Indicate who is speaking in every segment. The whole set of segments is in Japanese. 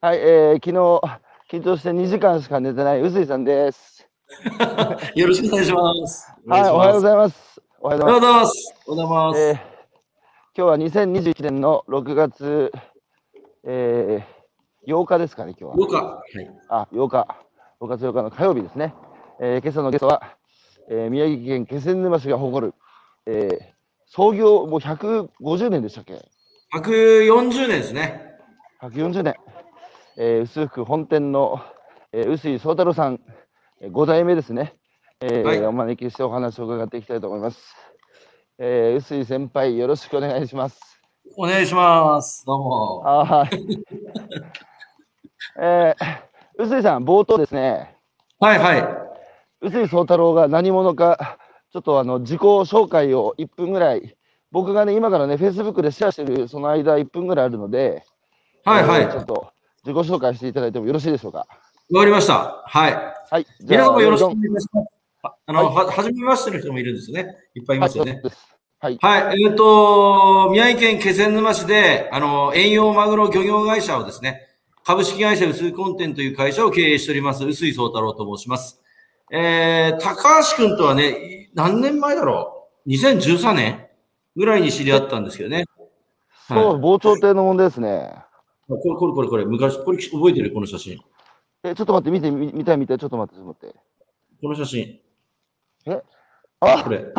Speaker 1: はい、えー、昨日、緊張して2時間しか寝てない臼井さんです。
Speaker 2: よろしくお願いします。
Speaker 1: はい、おはようご
Speaker 2: い
Speaker 1: ざいます。おはようございま
Speaker 2: す。おはようございます。
Speaker 1: す。えー、今日は2021年の6月、えー、8日ですかね、今日は。
Speaker 2: どうか。はい。
Speaker 1: あ、8日。6月8日の火曜日ですね。えー、今朝のゲストは、えー、宮城県気仙沼市が誇る、えー、創業もう150年でしたっけ
Speaker 2: ？140年ですね。
Speaker 1: 140年、えー、薄福本店の、えー、臼井宗太郎さん、えー、5代目ですね、えー
Speaker 2: はい
Speaker 1: お招きしてお話を伺っていきたいと思います。えー、臼井先輩、よろしくお願いします。
Speaker 2: お願いします。どうも。
Speaker 1: あーはい。えー、臼井さん、冒頭ですね、
Speaker 2: はいはい。
Speaker 1: 臼井宗太郎が何者か、ちょっとあの自己紹介を1分ぐらい、僕がね、今からね、Facebook でシェアしてるその間1分ぐらいあるので、
Speaker 2: はいはい。わ
Speaker 1: えーちょっと自己紹介していただいてもよろしいでしょうか？
Speaker 2: かりました。はい。
Speaker 1: はい。
Speaker 2: 皆さんもよろしくお願いします。ああの、は、はじめましての人もいるんですよね。いっぱいいますよね。
Speaker 1: はいはい。
Speaker 2: はい。えっ、と、宮城県気仙沼市で、あの、遠洋マグロ漁業会社をですね、株式会社薄井コンテンという会社を経営しております、薄井宗太郎と申します。えー、高橋君とはね、何年前だろう ?2013 年ぐらいに知り合ったんですけどね。
Speaker 1: そう、防潮堤の問題ですね。
Speaker 2: これ、これ、これ、これ、昔、これ覚えてる？この写真。
Speaker 1: え、ちょっと待って、見て、み見たい見たい、ちょっと待って、ちょっと待って。
Speaker 2: この写真。
Speaker 1: え？あ？
Speaker 2: これ。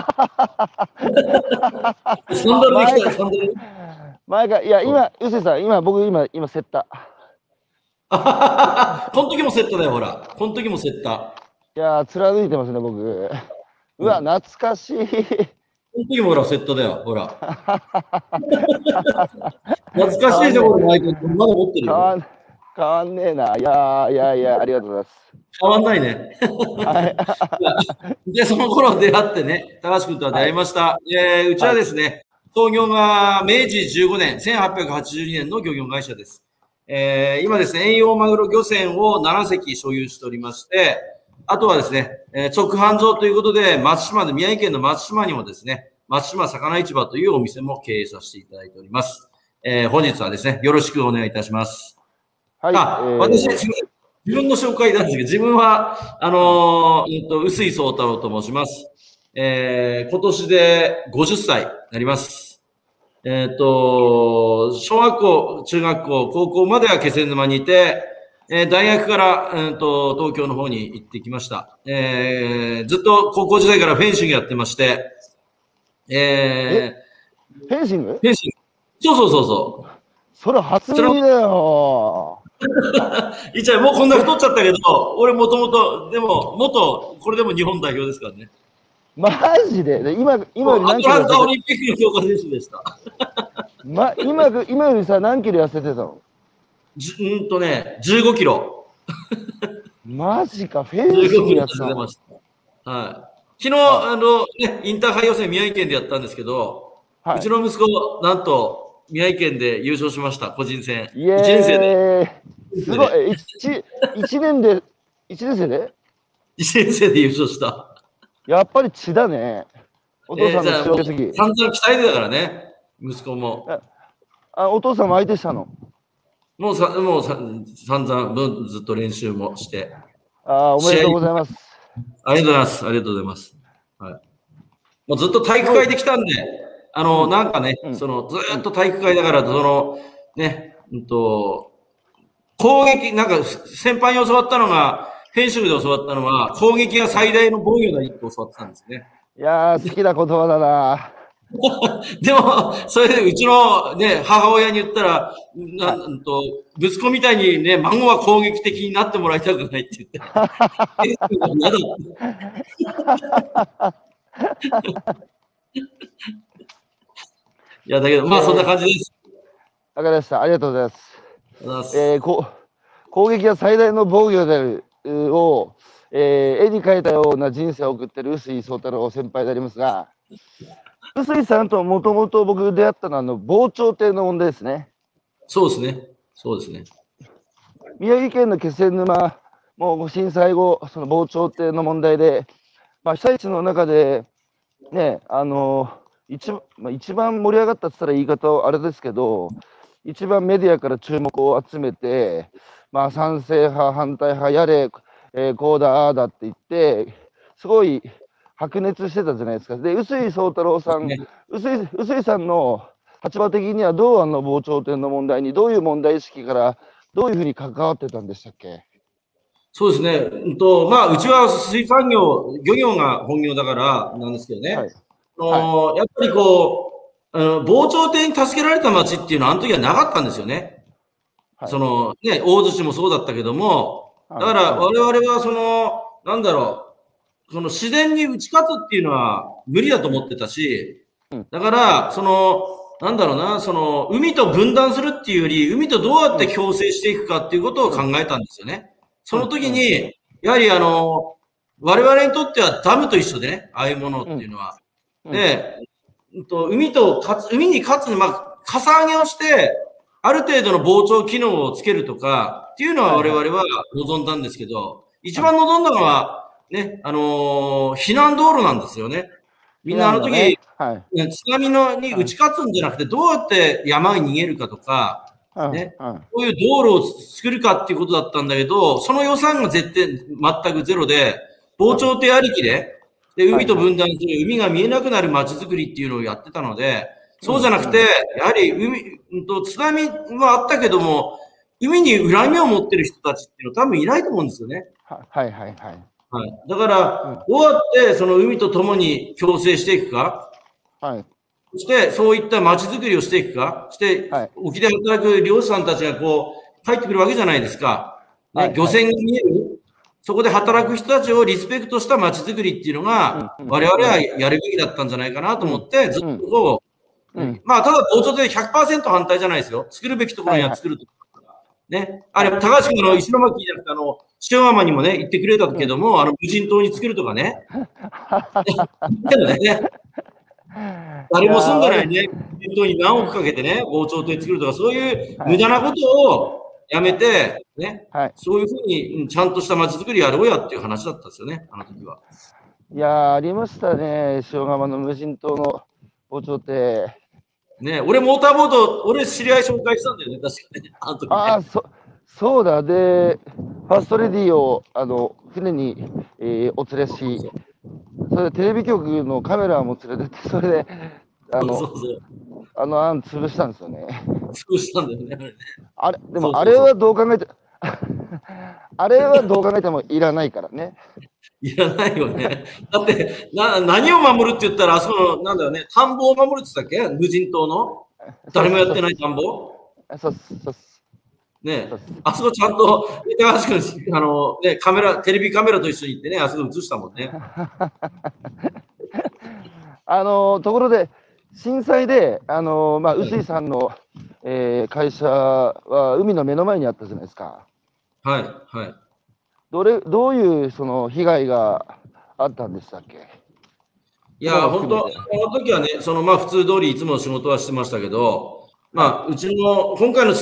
Speaker 2: サンダルできたよ、サンダル。
Speaker 1: 前が、いや、今、臼井さん、今、僕、今、今、セッタ。
Speaker 2: あはははこの時もセットだよ、ほら。この時もセッタ。
Speaker 1: いやー、貫いてますね、僕。うわ、懐かしい。
Speaker 2: この時もほら、セットだよ、ほら。懐かしいでしょ、これ、マイク。まだ持ってるよ。
Speaker 1: 変わん、ねえな。いやー、いやいや、ありがとうござい
Speaker 2: 変わんないね。
Speaker 1: ます。はい。
Speaker 2: で、その頃出会ってね、高橋君とは出会いました。えーうちはですね、創業が明治15年、1882年の漁業会社です。えー今ですね、遠洋マグロ漁船を7隻所有しておりまして、あとはですね、えー直販場ということで、松島で、宮城県の松島にもですね、松島魚市場というお店も経営させていただいております。えー本日はですね、よろしくお願いいたします。
Speaker 1: はい。
Speaker 2: あ、
Speaker 1: えー
Speaker 2: 私、自分の紹介なんですけど、自分は、あのー、えっと、臼井宗太郎と申します。えー、今年で50歳になります。えっ、と、小学校、中学校、高校までは気仙沼にいて、えー大学から、えー、と東京の方に行ってきました。えー、ずっと高校時代からフェンシングやってまして、え
Speaker 1: フェンシング？
Speaker 2: ー、フェンシング。そうそうそうそう。
Speaker 1: それ初耳だよ。
Speaker 2: いっちゃん、もうこんな太っちゃったけど、俺もともと、でも、元、これでも日本代表ですからね。
Speaker 1: マジで？で今、今より
Speaker 2: アトランタオ
Speaker 1: 何キロ痩せて
Speaker 2: リンピックの強化選手でした。
Speaker 1: ま、今、今よりさ、何キロ痩せてたの？
Speaker 2: じうんとね、15キロ。
Speaker 1: マジか、フェンシ
Speaker 2: 15
Speaker 1: ン
Speaker 2: キロ
Speaker 1: グやってたの
Speaker 2: 出ました。はい。昨日、あの、ね、インターハイ予選宮城県でやったんですけど、
Speaker 1: は
Speaker 2: うちの息子、なんと、宮城県で優勝しました、個人戦。
Speaker 1: い。イエ
Speaker 2: 1年生で。
Speaker 1: すごい。え一一年で、一年生で
Speaker 2: ？1年生で優勝した。
Speaker 1: やっぱり血だね。お父さんの血を受けすぎ。
Speaker 2: 散々鍛えてたからね、息子も。
Speaker 1: あ、お父さんも相手したの？
Speaker 2: もうさ、もうさ散々ずっと練習もして。
Speaker 1: あーおめでとうございます。
Speaker 2: ありがとうございます。ありがとうございます。はい。もうずっと体育会で来たんで、あの、なんかね、
Speaker 1: うん
Speaker 2: その、ずーっと体育会だから、その、ね、うんと、攻撃、なんか、先輩に教わったのが、フェンシングで教わったのは、攻撃が最大の防御だって教わってたんですね。
Speaker 1: いやー、好きな言葉だな。
Speaker 2: でも、それでうちのね、母親に言ったら、なうんと、息子みたいにね、孫は攻撃的になってもらいたくないって言って。嫌 だいや、だけど、まあそんな感じです。
Speaker 1: わかりました。ありがとうございます。
Speaker 2: ます
Speaker 1: えーこ攻撃が最大の防御であるを、えー絵に描いたような人生を送っている臼井宗太郎先輩でありますが、臼井さんともともと僕出会ったのはあの防潮堤の問題ですね。
Speaker 2: そうですね。そうですね。
Speaker 1: 宮城県の気仙沼、もう震災後、その防潮堤の問題で、まあ、被災地の中で、ね、あの一番まあ、一番盛り上がったって言ったら言い方はあれですけど、一番メディアから注目を集めて、まあ、賛成派、反対派、やれ、えー、こうだ、ああだって言って、すごい白熱してたじゃないですか。で、臼井宗太郎さん、臼井さんの立場的には、どうあの防潮堤の問題に、どういう問題意識から、どういうふうに関わってたんでしたっけ？
Speaker 2: そうですね。うんと、まあ、うちは水産業、漁業が本業だからなんですけどね。はい、あの、はい、やっぱりこう、あの防潮堤に助けられた町っていうのは、あの時はなかったんですよね。はい、その、ね、大槌もそうだったけども、だから我々はその、なんだろう、その自然に打ち勝つっていうのは無理だと思ってたし、だから、その、なんだろうな、その、海と分断するっていうより、海とどうやって共生していくかっていうことを考えたんですよね。その時に、やはりあの、我々にとってはダムと一緒でね、ああいうものっていうのは。で、海とかつ、海に勝つに、まあ、かさ上げをして、ある程度の膨張機能をつけるとか、っていうのは我々は望んだんですけど、一番望んだのは、ね、あのー、避難道路なんですよね。みんなあの時、ね。はい、津波のに打ち勝つんじゃなくて、どうやって山に逃げるかとか、ね、こういう道路を作るかっていうことだったんだけど、その予算が絶対全くゼロで、防潮堤ありきで、で、海と分断する、海が見えなくなる街づくりっていうのをやってたので、そうじゃなくて、やはり海、うんと、津波はあったけども、海に恨みを持ってる人たちっていうのは多分いないと思うんですよね。
Speaker 1: はいはいはい。
Speaker 2: はい、だから、どうやってその海と共に共生していくか？はい。そして、そういった街づくりをしていくか、して、はい、沖で働く漁師さんたちがこう、帰ってくるわけじゃないですか。ね、はい、漁船が見える、そこで働く人たちをリスペクトした街づくりっていうのが、我々はやるべきだったんじゃないかなと思って、ずっとこう、うん、まあ、ただ、同調で100%反対じゃないですよ。作るべきところには作ると。ね。あれ、高橋君の石巻じゃなくて、あの、塩浜にもね、行ってくれたけども、あの、無人島に作るとかね。けどね、誰も住んでないね、無人島に何億かけてね、防潮堤作るとか、そういう無駄なことをやめて、ね、はい、そういうふうにちゃんとした街づくりやろうやっていう話だったんですよね、あの時は。
Speaker 1: いやありましたね、塩釜の無人島の防潮堤。
Speaker 2: ね俺、モーターボード、俺、知り合い紹介したんだよね、確かに、あの時、ね。あ
Speaker 1: そそうだ、で、ファーストレディをあの船に、えー、お連れし、それでテレビ局のカメラも連れてって、それで、あの、そうそうあの案潰したんですよね。
Speaker 2: 潰したんだよね。
Speaker 1: あれ、でもあれはどう考えて、あれはどう考えてもいらないからね。
Speaker 2: いらないよね。だってな、何を守るって言ったら、あそこの、なんだよね、田んぼを守るって言ったっけ？無人島の？誰もやってない田んぼ？
Speaker 1: そうそう
Speaker 2: ねあそこちゃんと、高橋君、あの、ね、カメラ、テレビカメラと一緒に行ってね、あそこ映したもんね。
Speaker 1: あの、ところで、震災で、あの、まあ、臼井さんの、えー、会社は海の目の前にあったじゃないですか。
Speaker 2: はい、はい。
Speaker 1: どれ、どういうその被害があったんでしたっけ？
Speaker 2: いや、本当、この時はね、そのまあ普通通りいつも仕事はしてましたけど、まあ、うちの、今回の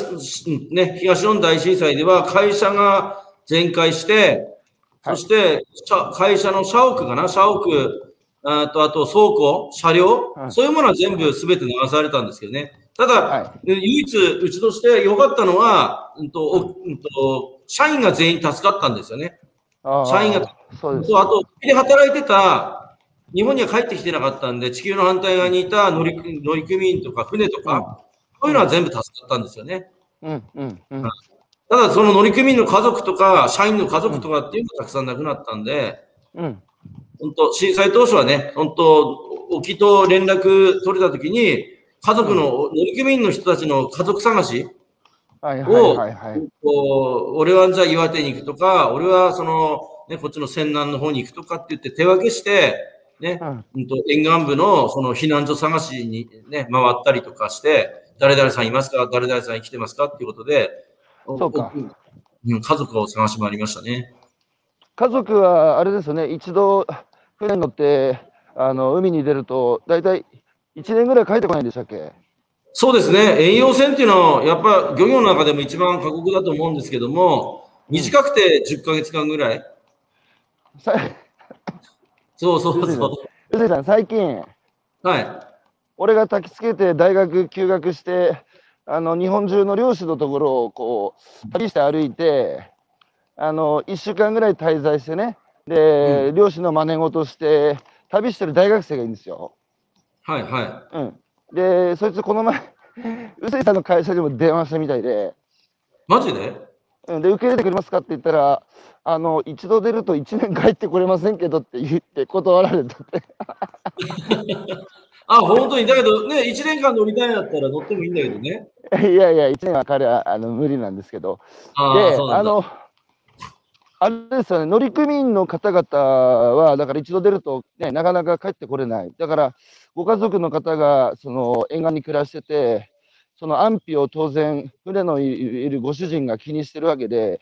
Speaker 2: ね、東日本大震災では会社が全壊して、そして、会社の社屋かな、社屋、あと、あと倉庫、車両、そういうものは全部すべて流されたんですけどね。ただ、はい、唯一、うちとして良かったのは、うんとうんと、社員が全員助かったんですよね。社員が、そうです。あと、で働いてた、日本には帰ってきてなかったんで、地球の反対側にいた乗組乗組員とか船とか、そういうのは全部助かったんですよね。うんうんうん、ただ、その乗組員の家族とか、社員の家族とかっていうのがたくさん亡くなったんで、うん、本当、震災当初はね、本当、沖と連絡取れたときに、家族の、乗組員の人たちの家族探しを、俺はじゃあ岩手に行くとか、俺はその、ね、こっちの泉南の方に行くとかって言って手分けして、ね、うん、と沿岸部のその避難所探しにね、回ったりとかして、誰々さんいますか？誰々さん生きてますか？っていうことで、
Speaker 1: そうか。
Speaker 2: 家族を探し回りましたね。
Speaker 1: 家族はあれですよね、一度船に乗ってあの海に出ると、大体1年ぐらい帰ってこないんでしたっけ？
Speaker 2: そうですね、遠洋船っていうのは、やっぱ漁業の中でも一番過酷だと思うんですけども、短くて10か月間ぐらい。そうそうそう。
Speaker 1: 宇治さん、最近、
Speaker 2: はい。
Speaker 1: 俺が焚きつけて大学休学して、あの日本中の漁師のところをこう旅して歩いて、あの1週間ぐらい滞在してね、で、漁師の真似事して、旅してる大学生がいるんですよ。
Speaker 2: はいは
Speaker 1: うん。で、そいつこの前、臼井さんの会社にも電話したみたいで、
Speaker 2: い。マジで？
Speaker 1: うんで、受け入れてくれますかって言ったら、あの、一度出ると1年帰ってこれませんけどって言って断られたって。
Speaker 2: あ、本当に。だけどね、1年間乗りたいんだったら乗ってもいいんだけどね。
Speaker 1: いやいや、1年は彼はあの無理なんですけど。
Speaker 2: あ
Speaker 1: で。
Speaker 2: あ
Speaker 1: の、あれですよね、乗組員の方々は、だから一度出ると、ね、なかなか帰ってこれない。だから、ご家族の方が、その、沿岸に暮らしてて、その安否を当然、船のいいるご主人が気にしてるわけで、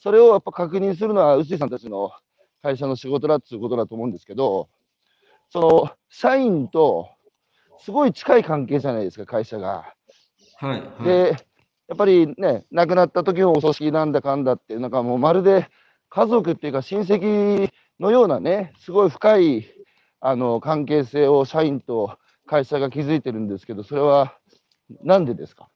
Speaker 1: それをやっぱ確認するのは、臼井さんたちの会社の仕事だっていうことだと思うんですけど、その、社員と、すごい近い関係じゃないですか、会社が。
Speaker 2: はい、はい。
Speaker 1: で、やっぱりね、亡くなった時のお葬式なんだかんだって、なんかもうまるで家族っていうか親戚のようなね、すごい深いあの関係性を社員と会社が築いてるんですけど、それはなんでですか？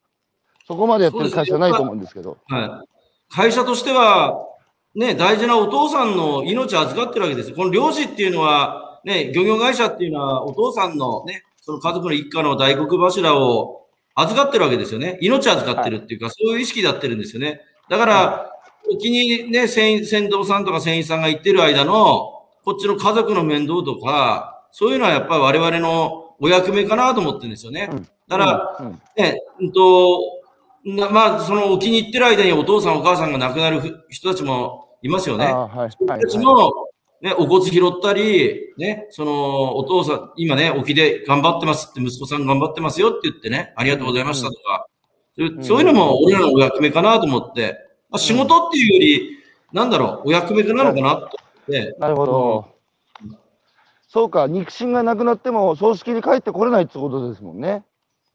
Speaker 1: そこまでやってる会社ないと思うんですけど。
Speaker 2: はい。会社としては、ね、大事なお父さんの命を預かってるわけです。この漁師っていうのは、ね、漁業会社っていうのは、お父さんのね、その家族の一家の大黒柱を預かってるわけですよね。命預かってるっていうか、そういう意識でやってるんですよね。だから、沖にね、船船頭さんとか船員さんが行ってる間の、こっちの家族の面倒とか、そういうのはやっぱり我々のお役目かなと思ってるんですよね。
Speaker 1: うん。
Speaker 2: だから、
Speaker 1: うん。
Speaker 2: ね、うんと、なまあ、その沖に行ってる間にお父さんお母さんが亡くなるふ人たちもいますよね。
Speaker 1: はい
Speaker 2: 人たちも、ね、お骨拾ったり、ね、その、お父さん、今ね、沖で頑張ってますって、息子さん頑張ってますよって言ってね、ありがとうございましたとか、そういうそういうのも俺らのお役目かなと思って、まあ、仕事っていうより、なんだろう、お役目なのかなと思って、
Speaker 1: なるほど。そうか、肉親がなくなっても葬式に帰ってこれないってことですもんね。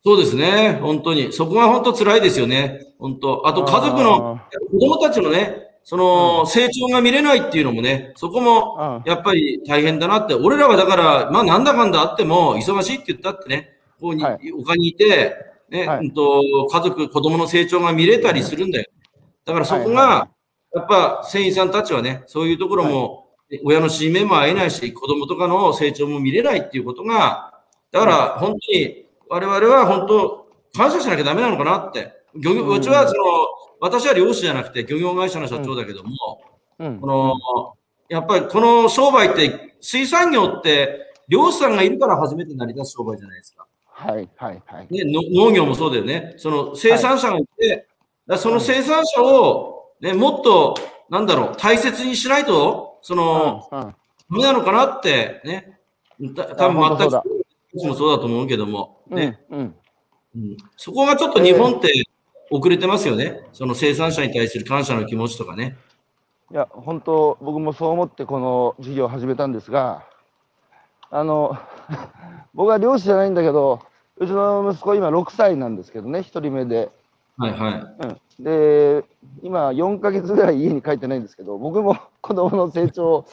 Speaker 2: そうですね、本当に。そこが本当辛いですよね。本当。あと家族の、子供たちのね、その、成長が見れないっていうのもね、そこも、
Speaker 1: うん
Speaker 2: やっぱり大変だなって。俺らはだから、まあなんだかんだあっても、忙しいって言ったってね、ここに、
Speaker 1: はい
Speaker 2: 他にいて、ね、
Speaker 1: はい
Speaker 2: うんと、家族、子供の成長が見れたりするんだよ。だからそこ
Speaker 1: はい
Speaker 2: が、やっぱ、船員さんたちはね、そういうところも、親の親命も会えないし、子供とかの成長も見れないっていうことが、だから本当に、我々は本当、感謝しなきゃダメなのかなって。漁業、
Speaker 1: う
Speaker 2: ちはその、私は漁師じゃなくて漁業会社の社長だけども、
Speaker 1: うん
Speaker 2: この、やっぱりこの商売って、水産業って、漁師さんがいるから初めて成り立つ商売じゃないですか。
Speaker 1: はいはいはい。
Speaker 2: ね、の農業もそうだよね。その生産者がいて、だその生産者を、ね、もっと、なんだろう、大切にしないと、その、
Speaker 1: うんうん
Speaker 2: ダメなのかなって、ね。た多分全く私もそうだと思うけども、ね。
Speaker 1: うんうん
Speaker 2: うんそこがちょっと日本って遅れてますよね。その生産者に対する感謝の気持ちとかね。
Speaker 1: いや、本当、僕もそう思ってこの事業を始めたんですが、あの、僕は漁師じゃないんだけど、うちの息子、今6歳なんですけどね、1人目で。
Speaker 2: はいはい。
Speaker 1: うん、で、今、4ヶ月ぐらい家に帰ってないんですけど、僕も 子供の成長を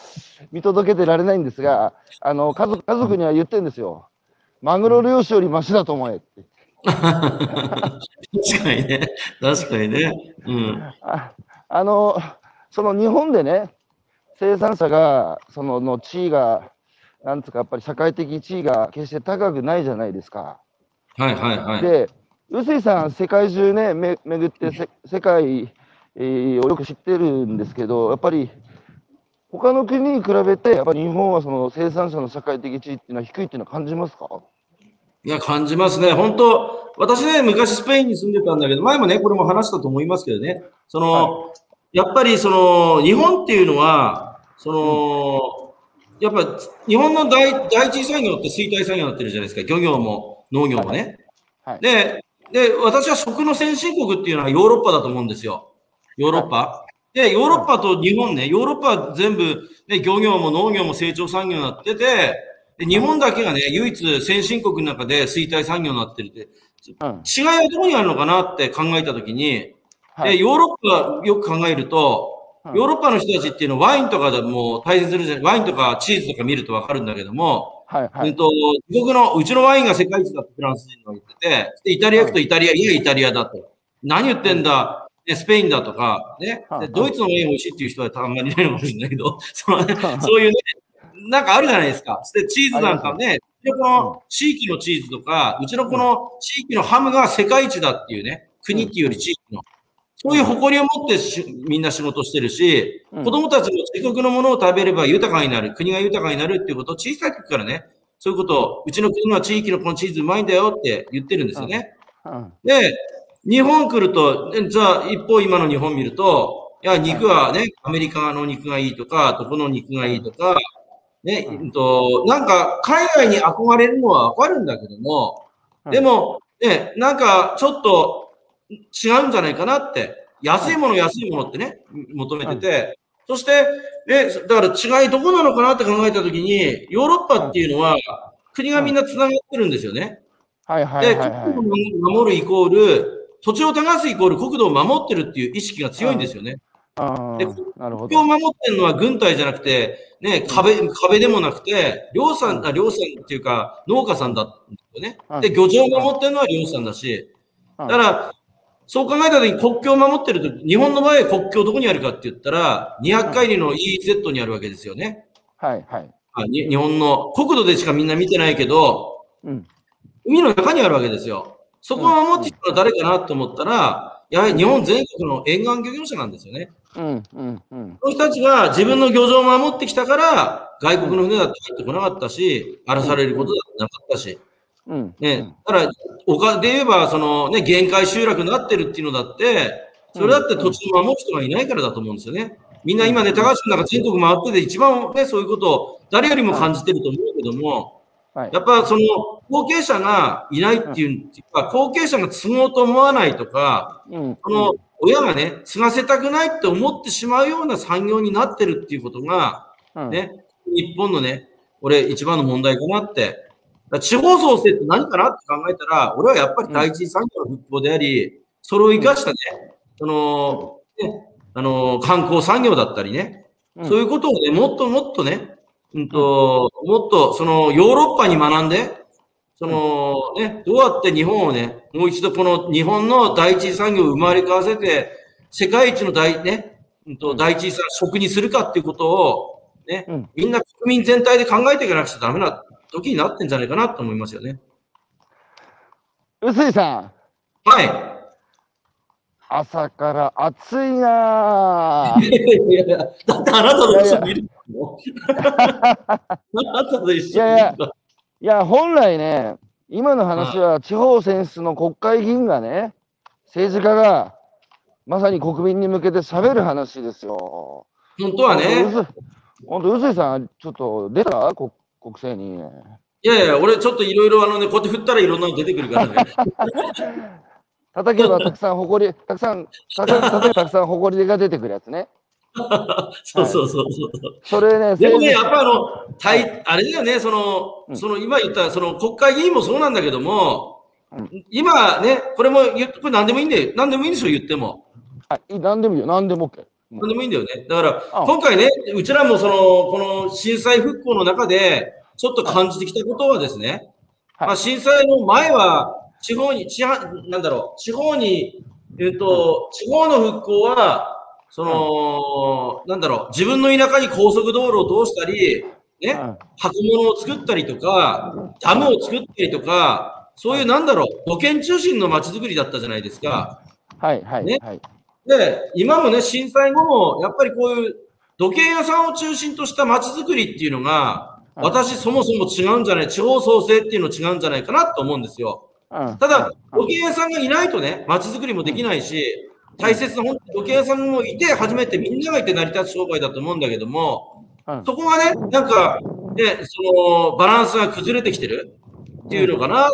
Speaker 1: 見届けてられないんですが、あの家族家族には言ってるんですよ。マグロ漁師よりマシだと思えって。
Speaker 2: 確かにね。確かにね。うん。
Speaker 1: ああの、その日本でね、生産者が、そのの地位が、なんつうか、やっぱり社会的地位が決して高くないじゃないですか。
Speaker 2: はいはいはい。
Speaker 1: で、臼井さん、世界中ね、め巡ってせ世界、えーをよく知ってるんですけど、やっぱり他の国に比べて、やっぱり日本はその生産者の社会的地位っていうのは低いっていうのは感じますか？
Speaker 2: いや、感じますね。本当私ね、昔スペインに住んでたんだけど、前もね、これも話したと思いますけどね、その、やっぱりその、日本っていうのは、その、やっぱ日本の第第一次産業って衰退産業になってるじゃないですか。漁業も農業もね。
Speaker 1: はい。
Speaker 2: で、で、私は食の先進国っていうのはヨーロッパだと思うんですよ。ヨーロッパ。で、ヨーロッパと日本ね、ヨーロッパは全部、ね、漁業も農業も成長産業になってて、で日本だけがね、唯一先進国の中で衰退産業になってるって、
Speaker 1: うん
Speaker 2: 違いはどこにあるのかなって考えたときに、で、
Speaker 1: はい。
Speaker 2: ヨーロッパよく考えると、ヨーロッパの人たちっていうのはワインとかでもう大切するじゃん。ワインとかチーズとか見るとわかるんだけども、
Speaker 1: はいはい。
Speaker 2: うんと、自国の、うちのワインが世界一だってフランス人が言ってて、で、イタリア行くとイタリア、いや、イタリアだと。何言ってんだ、ね、スペインだとか、ねドイツのワイン美味しいっていう人はあんまりいないのかもしれないけど、そのそういうね、なんかあるじゃないですか。で、チーズなんかね、うちのこの地域のチーズとか、うちのこの地域のハムが世界一だっていうね、国っていうより地域の。そういう誇りを持ってしみんな仕事してるし、
Speaker 1: うん。
Speaker 2: 子供たちも自国のものを食べれば豊かになる、国が豊かになるっていうことを小さい時からね、そういうことを、うちの国は地域のこのチーズうまいんだよって言ってるんですよね。
Speaker 1: うん。
Speaker 2: で、日本来ると、えじゃあ一方今の日本見ると、いや、肉はね、アメリカの肉がいいとか、どこの肉がいいとか、ね、
Speaker 1: うん。
Speaker 2: うんと、なんか海外に憧れるのはわかるんだけども、
Speaker 1: うん。
Speaker 2: でも、ね、なんかちょっと違うんじゃないかなって、安いもの安いものってね、求めてて、そして、ね、だから違いどこなのかなって考えたときに、ヨーロッパっていうのは、国がみんな繋がってるんですよね。
Speaker 1: はい。はい。
Speaker 2: で、
Speaker 1: はい。はい。
Speaker 2: 国土を守るイコール、土地を耕すイコール国土を守ってるっていう意識が強いんですよね。
Speaker 1: あ
Speaker 2: で
Speaker 1: ー。なるほど。
Speaker 2: 国境を守ってるのは軍隊じゃなくて、ね、壁、壁でもなくて、漁さん、あ漁さんっていうか農家さんだったんですよね。
Speaker 1: うん。
Speaker 2: で、漁場を守ってるのは漁師さんだし、
Speaker 1: うん
Speaker 2: だから、そう考えたときに国境を守ってると、日本の場合国境どこにあるかって言ったら、200海里の EEZ にあるわけですよね。
Speaker 1: はいはい。
Speaker 2: あに日本の国土でしかみんな見てないけど、
Speaker 1: うん。
Speaker 2: 海の中にあるわけですよ。そこを守ってきたのは誰かなと思ったら、やはり日本全国の沿岸漁業者なんですよね。
Speaker 1: うんうんうん。
Speaker 2: その人たちが自分の漁場を守ってきたから、外国の船だって入ってこなかったし、荒らされることだってなかったし。
Speaker 1: うん。
Speaker 2: ね、だから、丘で言えば、そのね、限界集落になってるっていうのだって、それだって土地を守る人がいないからだと思うんですよね。みんな今ね、高橋君なんか全国回ってて一番ね、そういうことを誰よりも感じてると思うけども、
Speaker 1: はい。
Speaker 2: やっぱその後継者がいないっていうか、後継者が継ごうと思わないとか、
Speaker 1: うん。
Speaker 2: その親がね、継がせたくないって思ってしまうような産業になってるっていうことが、
Speaker 1: うん。
Speaker 2: ね、日本のね、俺一番の問題かなって。地方創生って何かなって考えたら、俺はやっぱり第一次産業の復興であり、それを生かしたね、その、ね、あの、観光産業だったりね、
Speaker 1: うん。
Speaker 2: そういうことをね、もっともっとね、うんと、もっとそのヨーロッパに学んで、そのね、どうやって日本をね、もう一度この日本の第一次産業を生まれ変わせて、世界一の第、ね、うんと第一次産職にするかっていうことを、ね、
Speaker 1: うん。
Speaker 2: みんな国民全体で考えていかなくちゃダメな時になってんじゃないかなと思いますよね。
Speaker 1: 臼井さん、
Speaker 2: はい。
Speaker 1: 朝から暑いなぁ。
Speaker 2: いやいやいや、だってあなたと一緒にいるの？あなたと一緒にいるの？
Speaker 1: いや、本来ね、今の話は地方選出の国会議員がね、政治家がまさに国民に向けて喋る話ですよ。
Speaker 2: 本当はね、
Speaker 1: 本当、臼井さん、ちょっと出た？国国政に。
Speaker 2: いやいや、俺ちょっといろいろあのね、こうやって振ったらいろんなの出てくるからね。
Speaker 1: 叩けばたくさん誇り、たくさん、たく叩けばたくさん誇りが出てくるやつね。
Speaker 2: そうそうそうそう。
Speaker 1: それね、
Speaker 2: でもね、や
Speaker 1: 政
Speaker 2: っぱあの、対あれだよね、その、
Speaker 1: うん
Speaker 2: その今言った、その国会議員もそうなんだけども、
Speaker 1: うん
Speaker 2: 今ね、これも言っこれ何でもいいんだよ。何でもいいんですよ、言っても。
Speaker 1: 治はい、何でもいいよ、何でも OK。
Speaker 2: 何でもいいんだよね。だから、
Speaker 1: あ
Speaker 2: 今回ね、うちらもその、この震災復興の中で、ちょっと感じてきたことはですね、
Speaker 1: はい。
Speaker 2: まあ、震災の前は、地方に、地方、なんだろう、地方に、えっ、と、地方の復興は、その、なんだろう、自分の田舎に高速道路を通したり、ね、
Speaker 1: うん。
Speaker 2: 箱物を作ったりとか、ダムを作ったりとか、そういうなんだろう、土建中心の街づくりだったじゃないですか。
Speaker 1: はい、はい、
Speaker 2: ね。
Speaker 1: はい。
Speaker 2: で、今もね、震災後も、やっぱりこういう土建屋さんを中心とした街づくりっていうのが、
Speaker 1: うん。
Speaker 2: 私そもそも違うんじゃない、地方創生っていうの違うんじゃないかなと思うんですよ。
Speaker 1: うん。
Speaker 2: ただ、
Speaker 1: うん。
Speaker 2: 土建屋さんがいないとね、街づくりもできないし、大切な本当に土建屋さんもいて、初めてみんながいて成り立つ商売だと思うんだけども、
Speaker 1: うん。
Speaker 2: そこがね、なんか、ね、その、バランスが崩れてきてるっていうのかな。だか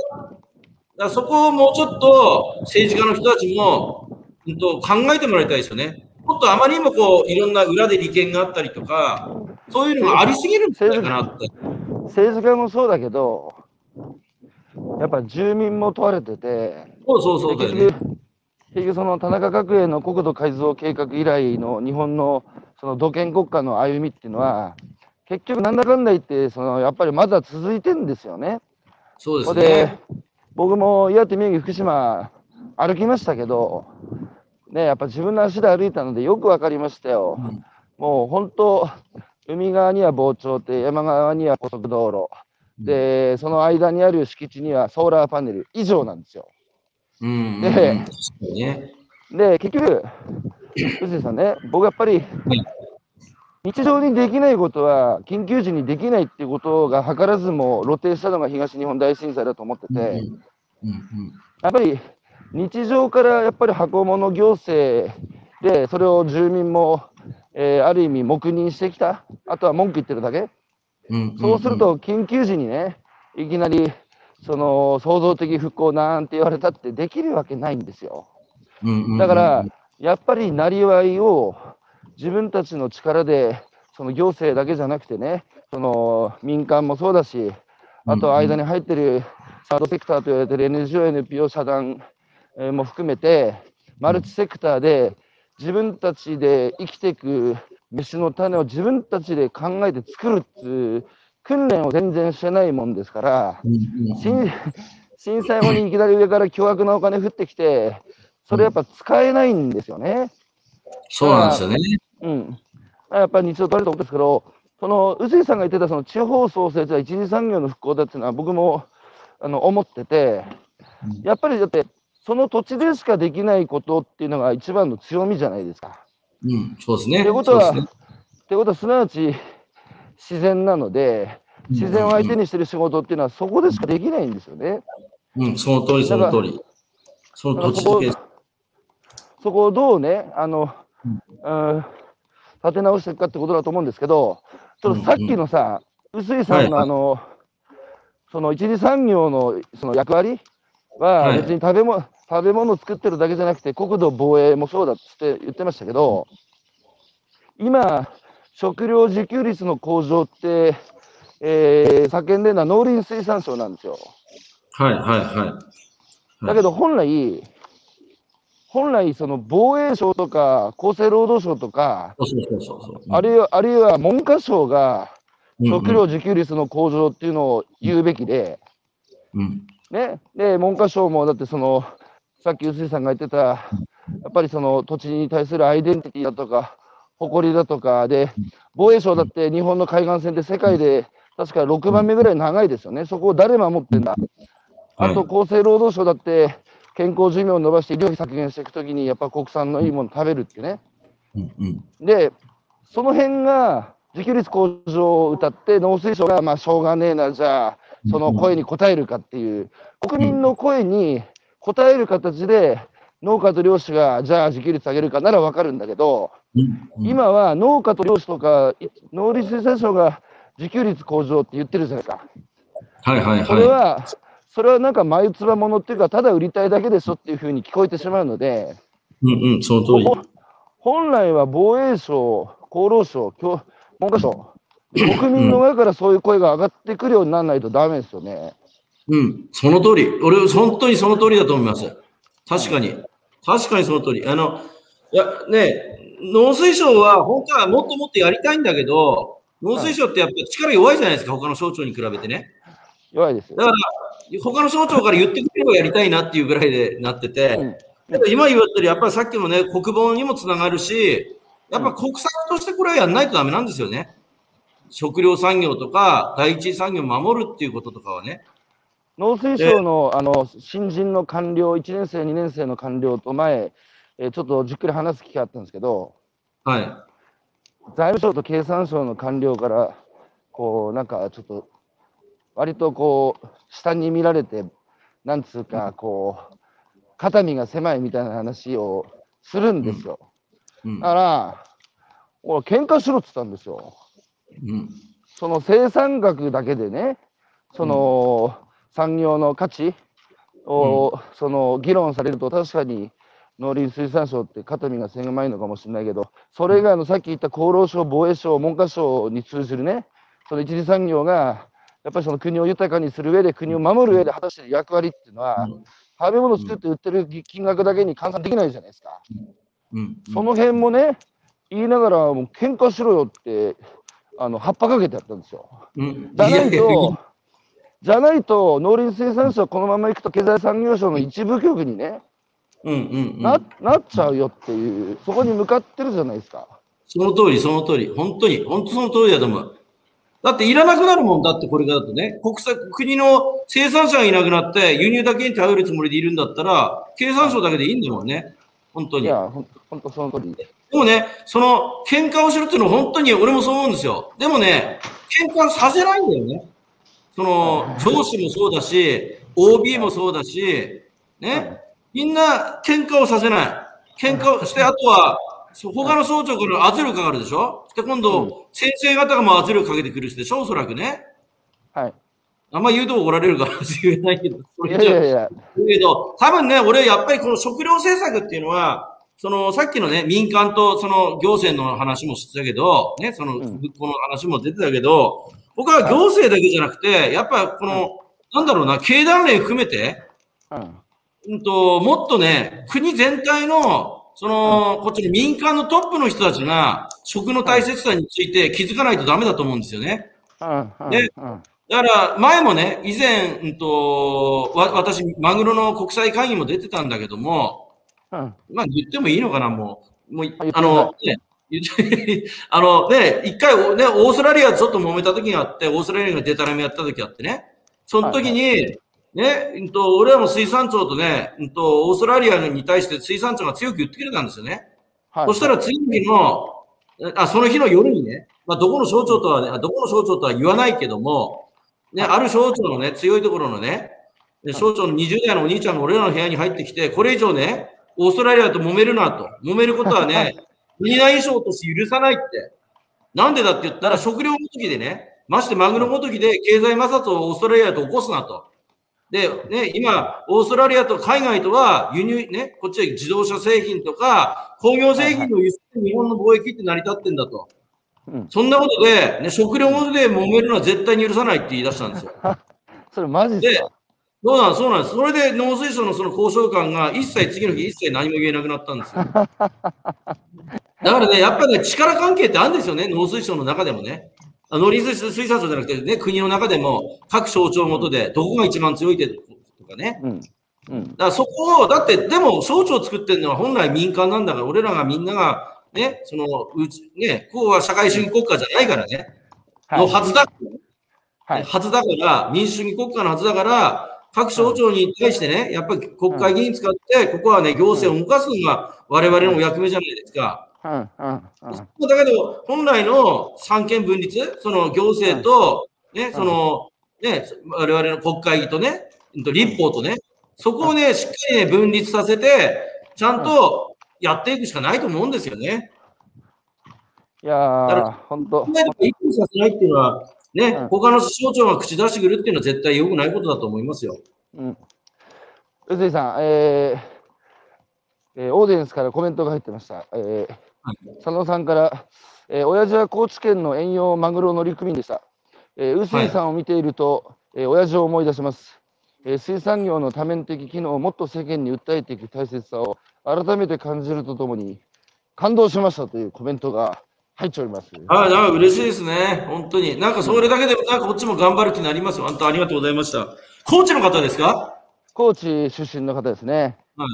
Speaker 2: らそこをもうちょっと政治家の人たちも、考えてもらいたいですよね。もっとあまりにもこう、いろんな裏で利権があったりとか、そういうのがありすぎるんじゃないかなって。
Speaker 1: 政治家もそうだけど、やっぱ住民も問われてて、
Speaker 2: そうそうそうだよね。
Speaker 1: 結局、その田中角栄の国土改造計画以来の日本のその土建国家の歩みっていうのは、結局なんだかんだ言って、そのやっぱりまだ続いてんですよね。
Speaker 2: そうですね。、
Speaker 1: 僕も岩手、宮城、福島歩きましたけど、ね、やっぱ自分の足で歩いたのでよく分かりましたよ。
Speaker 2: うん
Speaker 1: もう本当、海側には防潮堤、山側には高速道路、で、その間にある敷地にはソーラーパネル以上なんですよ。
Speaker 2: うんうんうん。
Speaker 1: で
Speaker 2: ね。
Speaker 1: で、結局、臼井さんね、僕やっぱり、日常にできないことは、緊急時にできないっていうことが図らずも露呈したのが東日本大震災だと思ってて、
Speaker 2: うんうんうん
Speaker 1: やっぱり日常からやっぱり箱物行政で、それを住民も、えーある意味黙認してきた、あとは文句言ってるだけ、
Speaker 2: うんうん
Speaker 1: そうすると緊急時にね、いきなりその創造的復興なんて言われたってできるわけないんですよ。
Speaker 2: うんうんうん。
Speaker 1: だから、やっぱりなりわいを自分たちの力で、その行政だけじゃなくてね、その民間もそうだし、あと間に入ってるサードセクターと言われてる NGO、NPO 社団えーも含めて、マルチセクターで自分たちで生きていく飯の種を自分たちで考えて作るっていう訓練を全然してないもんですから、
Speaker 2: うんうんうん
Speaker 1: 震震災後にいきなり上から巨額なお金降ってきて、それやっぱ使えないんですよね。
Speaker 2: そうなんですよね。
Speaker 1: うん。やっぱり日常取れたことですけど、その臼井さんが言ってたその地方創生は一次産業の復興だっていうのは僕もあの思ってて、やっぱりだって、その土地でしかできないことっていうのが一番の強みじゃないですか。
Speaker 2: うん、そうですね。
Speaker 1: ってことは、
Speaker 2: ね
Speaker 1: ってことはすなわち自然なので、自然を相手にしてる仕事っていうのはそこでしかできないんですよね。
Speaker 2: うん、その通り、その通り。その土地だけです。
Speaker 1: そこをどうね、あの、
Speaker 2: うん
Speaker 1: うん、立て直していくかってことだと思うんですけど、ちょっとさっきのさ、臼井さんの
Speaker 2: はい
Speaker 1: あの、その一次産業のその役割は
Speaker 2: はい
Speaker 1: 別に食べ物、食べ物を作ってるだけじゃなくて、国土防衛もそうだって言ってましたけど、今、食料自給率の向上って、えー叫んでるのは農林水産省なんですよ。
Speaker 2: はい、はい、はい。
Speaker 1: だけど本来、本来、その防衛省とか厚生労働省とか、
Speaker 2: そうそうそうそう。
Speaker 1: あるいはあるいは文科省が
Speaker 2: うん
Speaker 1: 食料自給率の向上っていうのを言うべきで、
Speaker 2: うん。
Speaker 1: ね、で文科省もだってその、さっき臼井さんが言ってた、やっぱりその土地に対するアイデンティティだとか、誇りだとかで、防衛省だって日本の海岸線って世界で確か6番目ぐらい長いですよね、そこを誰守ってんだ。あと厚生労働省だって、健康寿命を伸ばして医療費削減していくときに、やっぱ国産のいいもの食べるってね。で、その辺が自給率向上を謳って、農水省が、まあ、しょうがねえな、じゃあ、その声に応えるかっていう、国民の声に応える形で、農家と漁師が、じゃあ自給率上げるかなら分かるんだけど、
Speaker 2: うん。
Speaker 1: 今は農家と漁師とか、い農林水産省が自給率向上って言ってるじゃないですか。
Speaker 2: はい、はい、はい。
Speaker 1: それは、それはなんか眉唾物っていうか、ただ売りたいだけでしょっていうふうに聞こえてしまうので、
Speaker 2: うん、うん、その通り。
Speaker 1: ほ本来は防衛省、厚労省、教文科省、国民の側からそういう声が上がってくるようにならないとダメですよね。
Speaker 2: うん、その通り。俺、本当にその通りだと思います。確かに。確かにその通り。あの、いや、ね、農水省は本当はもっともっとやりたいんだけど、農水省ってやっぱ力弱いじゃないですか、他の省庁に比べてね。
Speaker 1: 弱いですよ
Speaker 2: だ。から、他の省庁から言ってくれればやりたいなっていうぐらいでなってて、
Speaker 1: うん
Speaker 2: 今言われてる、やっぱりさっきのね、国防にもつながるし、やっぱ国策としてこれはやんないとダメなんですよね。食料産業とか、第一次産業を守るっていうこととかはね。
Speaker 1: 農水省のあの新人の官僚、1年生、2年生の官僚と前、えーちょっとじっくり話す機会あったんですけど、
Speaker 2: はい。
Speaker 1: 財務省と経産省の官僚から、こう、なんかちょっと、割とこう、下に見られて、なんつうか、こう、肩身が狭いみたいな話をするんですよ。
Speaker 2: うん
Speaker 1: だから、俺、喧嘩しろって言ったんですよ。
Speaker 2: うん
Speaker 1: その生産額だけでね、その、産業の価値を、その議論されると、確かに農林水産省って肩身が狭いのかもしれないけど、それ以外のさっき言った厚労省、防衛省、文科省に通じるね、その一次産業が、やっぱりその国を豊かにする上で、国を守る上で果たしている役割っていうのは、食べ物を作って売ってる金額だけに換算できないじゃないですか。
Speaker 2: うん
Speaker 1: その辺もね、言いながら、もう喧嘩しろよって、あの葉っぱかけてやったんですよ。
Speaker 2: うん。
Speaker 1: じゃないと、じゃないと、農林水産省このままいくと経済産業省の一部局にね、
Speaker 2: うんうんうん。
Speaker 1: ななっちゃうよっていう、そこに向かってるじゃないですか。
Speaker 2: その通り、その通り。本当に、本当その通りだと思う。だっていらなくなるもんだって、これからだとね。国際、国の生産者がいなくなって、輸入だけに頼るつもりでいるんだったら、経産省だけでいいんだもんね。本当に。
Speaker 1: いや、ほんほんとその通りで。
Speaker 2: でもね、その、喧嘩をするっていうのは本当に俺もそう思うんですよ。でもね、喧嘩させないんだよね。その、上司もそうだし、OB もそうだし、ね、みんな喧嘩をさせない。喧嘩をして、あとは、他の省庁から圧力かかるでしょ？で、今度、先生方がもう圧力かけてくるしでしょ？おそらくね。
Speaker 1: はい。
Speaker 2: あんま言うと怒られるから言えないけど。そ
Speaker 1: い
Speaker 2: れじゃ
Speaker 1: やいやいや、
Speaker 2: けど、多分ね、俺やっぱりこの食料政策っていうのは、そのさっきのね、民間とその行政の話もしてたけど、ね、その、
Speaker 1: うん。
Speaker 2: この話も出てたけど、僕は行政だけじゃなくて、やっぱこの、なんだろうな、経団連含めて、
Speaker 1: うん。
Speaker 2: うんと、もっとね、国全体の、その、こっちの民間のトップの人たちが、食の大切さについて気づかないとダメだと思うんですよね。
Speaker 1: うん。うん。
Speaker 2: ね
Speaker 1: うん。
Speaker 2: だから、前もね、以前、うんと、わ私、マグロの国際会議も出てたんだけども、
Speaker 1: うん。
Speaker 2: まあ言ってもいいのかな、もう。もう
Speaker 1: あ
Speaker 2: の、ね、あのね、一回、ね、オーストラリアちょっと揉めた時があって、オーストラリアがデタラメやった時あってね、その時に、ね、うんと、俺らも水産庁とね、うんと、オーストラリアに対して水産庁が強く言ってくれたんですよね。
Speaker 1: はい。
Speaker 2: そしたら次の日の、あ、その日の夜にね、まあ、どこの省庁とはね、あどこの省庁とは言わないけども、ね、ある省庁のね、強いところのね、で省庁の20代のお兄ちゃんが俺らの部屋に入ってきて、これ以上ね、オーストラリアと揉めるなと。揉めることはね、国内省として許さないって。なんでだって言ったら、食料ごときでね、ましてマグロごときで経済摩擦をオーストラリアと起こすなと。で、ね、今、オーストラリアと海外とは輸入、ね、こっちは自動車製品とか工業製品の輸出で日本の貿易って成り立ってんだと。
Speaker 1: うん。
Speaker 2: そんなことで、ね、食料ごとで揉めるのは絶対に許さないって言い出したんですよ。
Speaker 1: それマジっすか？
Speaker 2: そうなんそうなんです。それで農水省のその交渉官が一切次の日一切何も言えなくなったんですよ。だからね、やっぱりね、力関係ってあるんですよね、農水省の中でもね。あ農林水水産省じゃなくてね、国の中でも各省庁ごとでどこが一番強いってとかね。
Speaker 1: うん。うん。
Speaker 2: だからそこを、だって、でも省庁作ってるのは本来民間なんだから、俺らがみんなが、ね、その、うち、ね、ここは社会主義国家じゃないからね、のはずだ、
Speaker 1: はい。
Speaker 2: はずだから、民主主義国家のはずだから、各省庁に対してね、やっぱり国会議員使って、ここはね、行政を動かすのが我々の役目じゃないですか。
Speaker 1: うん。うん。うん。
Speaker 2: だけど、本来の三権分立、その行政と、ね、その、ね、我々の国会議とね、立法とね、そこをね、しっかりね、分立させて、ちゃんとやっていくしかないと思うんですよね。
Speaker 1: いやー、ほんと
Speaker 2: 考。えれば一気にさせないっていうのは、ね、
Speaker 1: うん
Speaker 2: 他の省庁が口出してくるっていうのは絶対良くないことだと思いますよ。
Speaker 1: うん。宇津井さん、えーえーオーディエンスからコメントが入ってました。えー佐野さんから、えー親父は高知県の遠洋マグロ乗組員でした。えー、宇津井さんを見ていると、えー親父を思い出します。えー水産業の多面的機能をもっと世間に訴えていく大切さを改めて感じるとともに、感動しましたというコメントが入っております。
Speaker 2: はい、なんか嬉しいですね。本当に。なんかそれだけでも、なんかこっちも頑張る気になりますよ。本当ありがとうございました。高知の方ですか？
Speaker 1: 高知出身の方ですね。
Speaker 2: はい。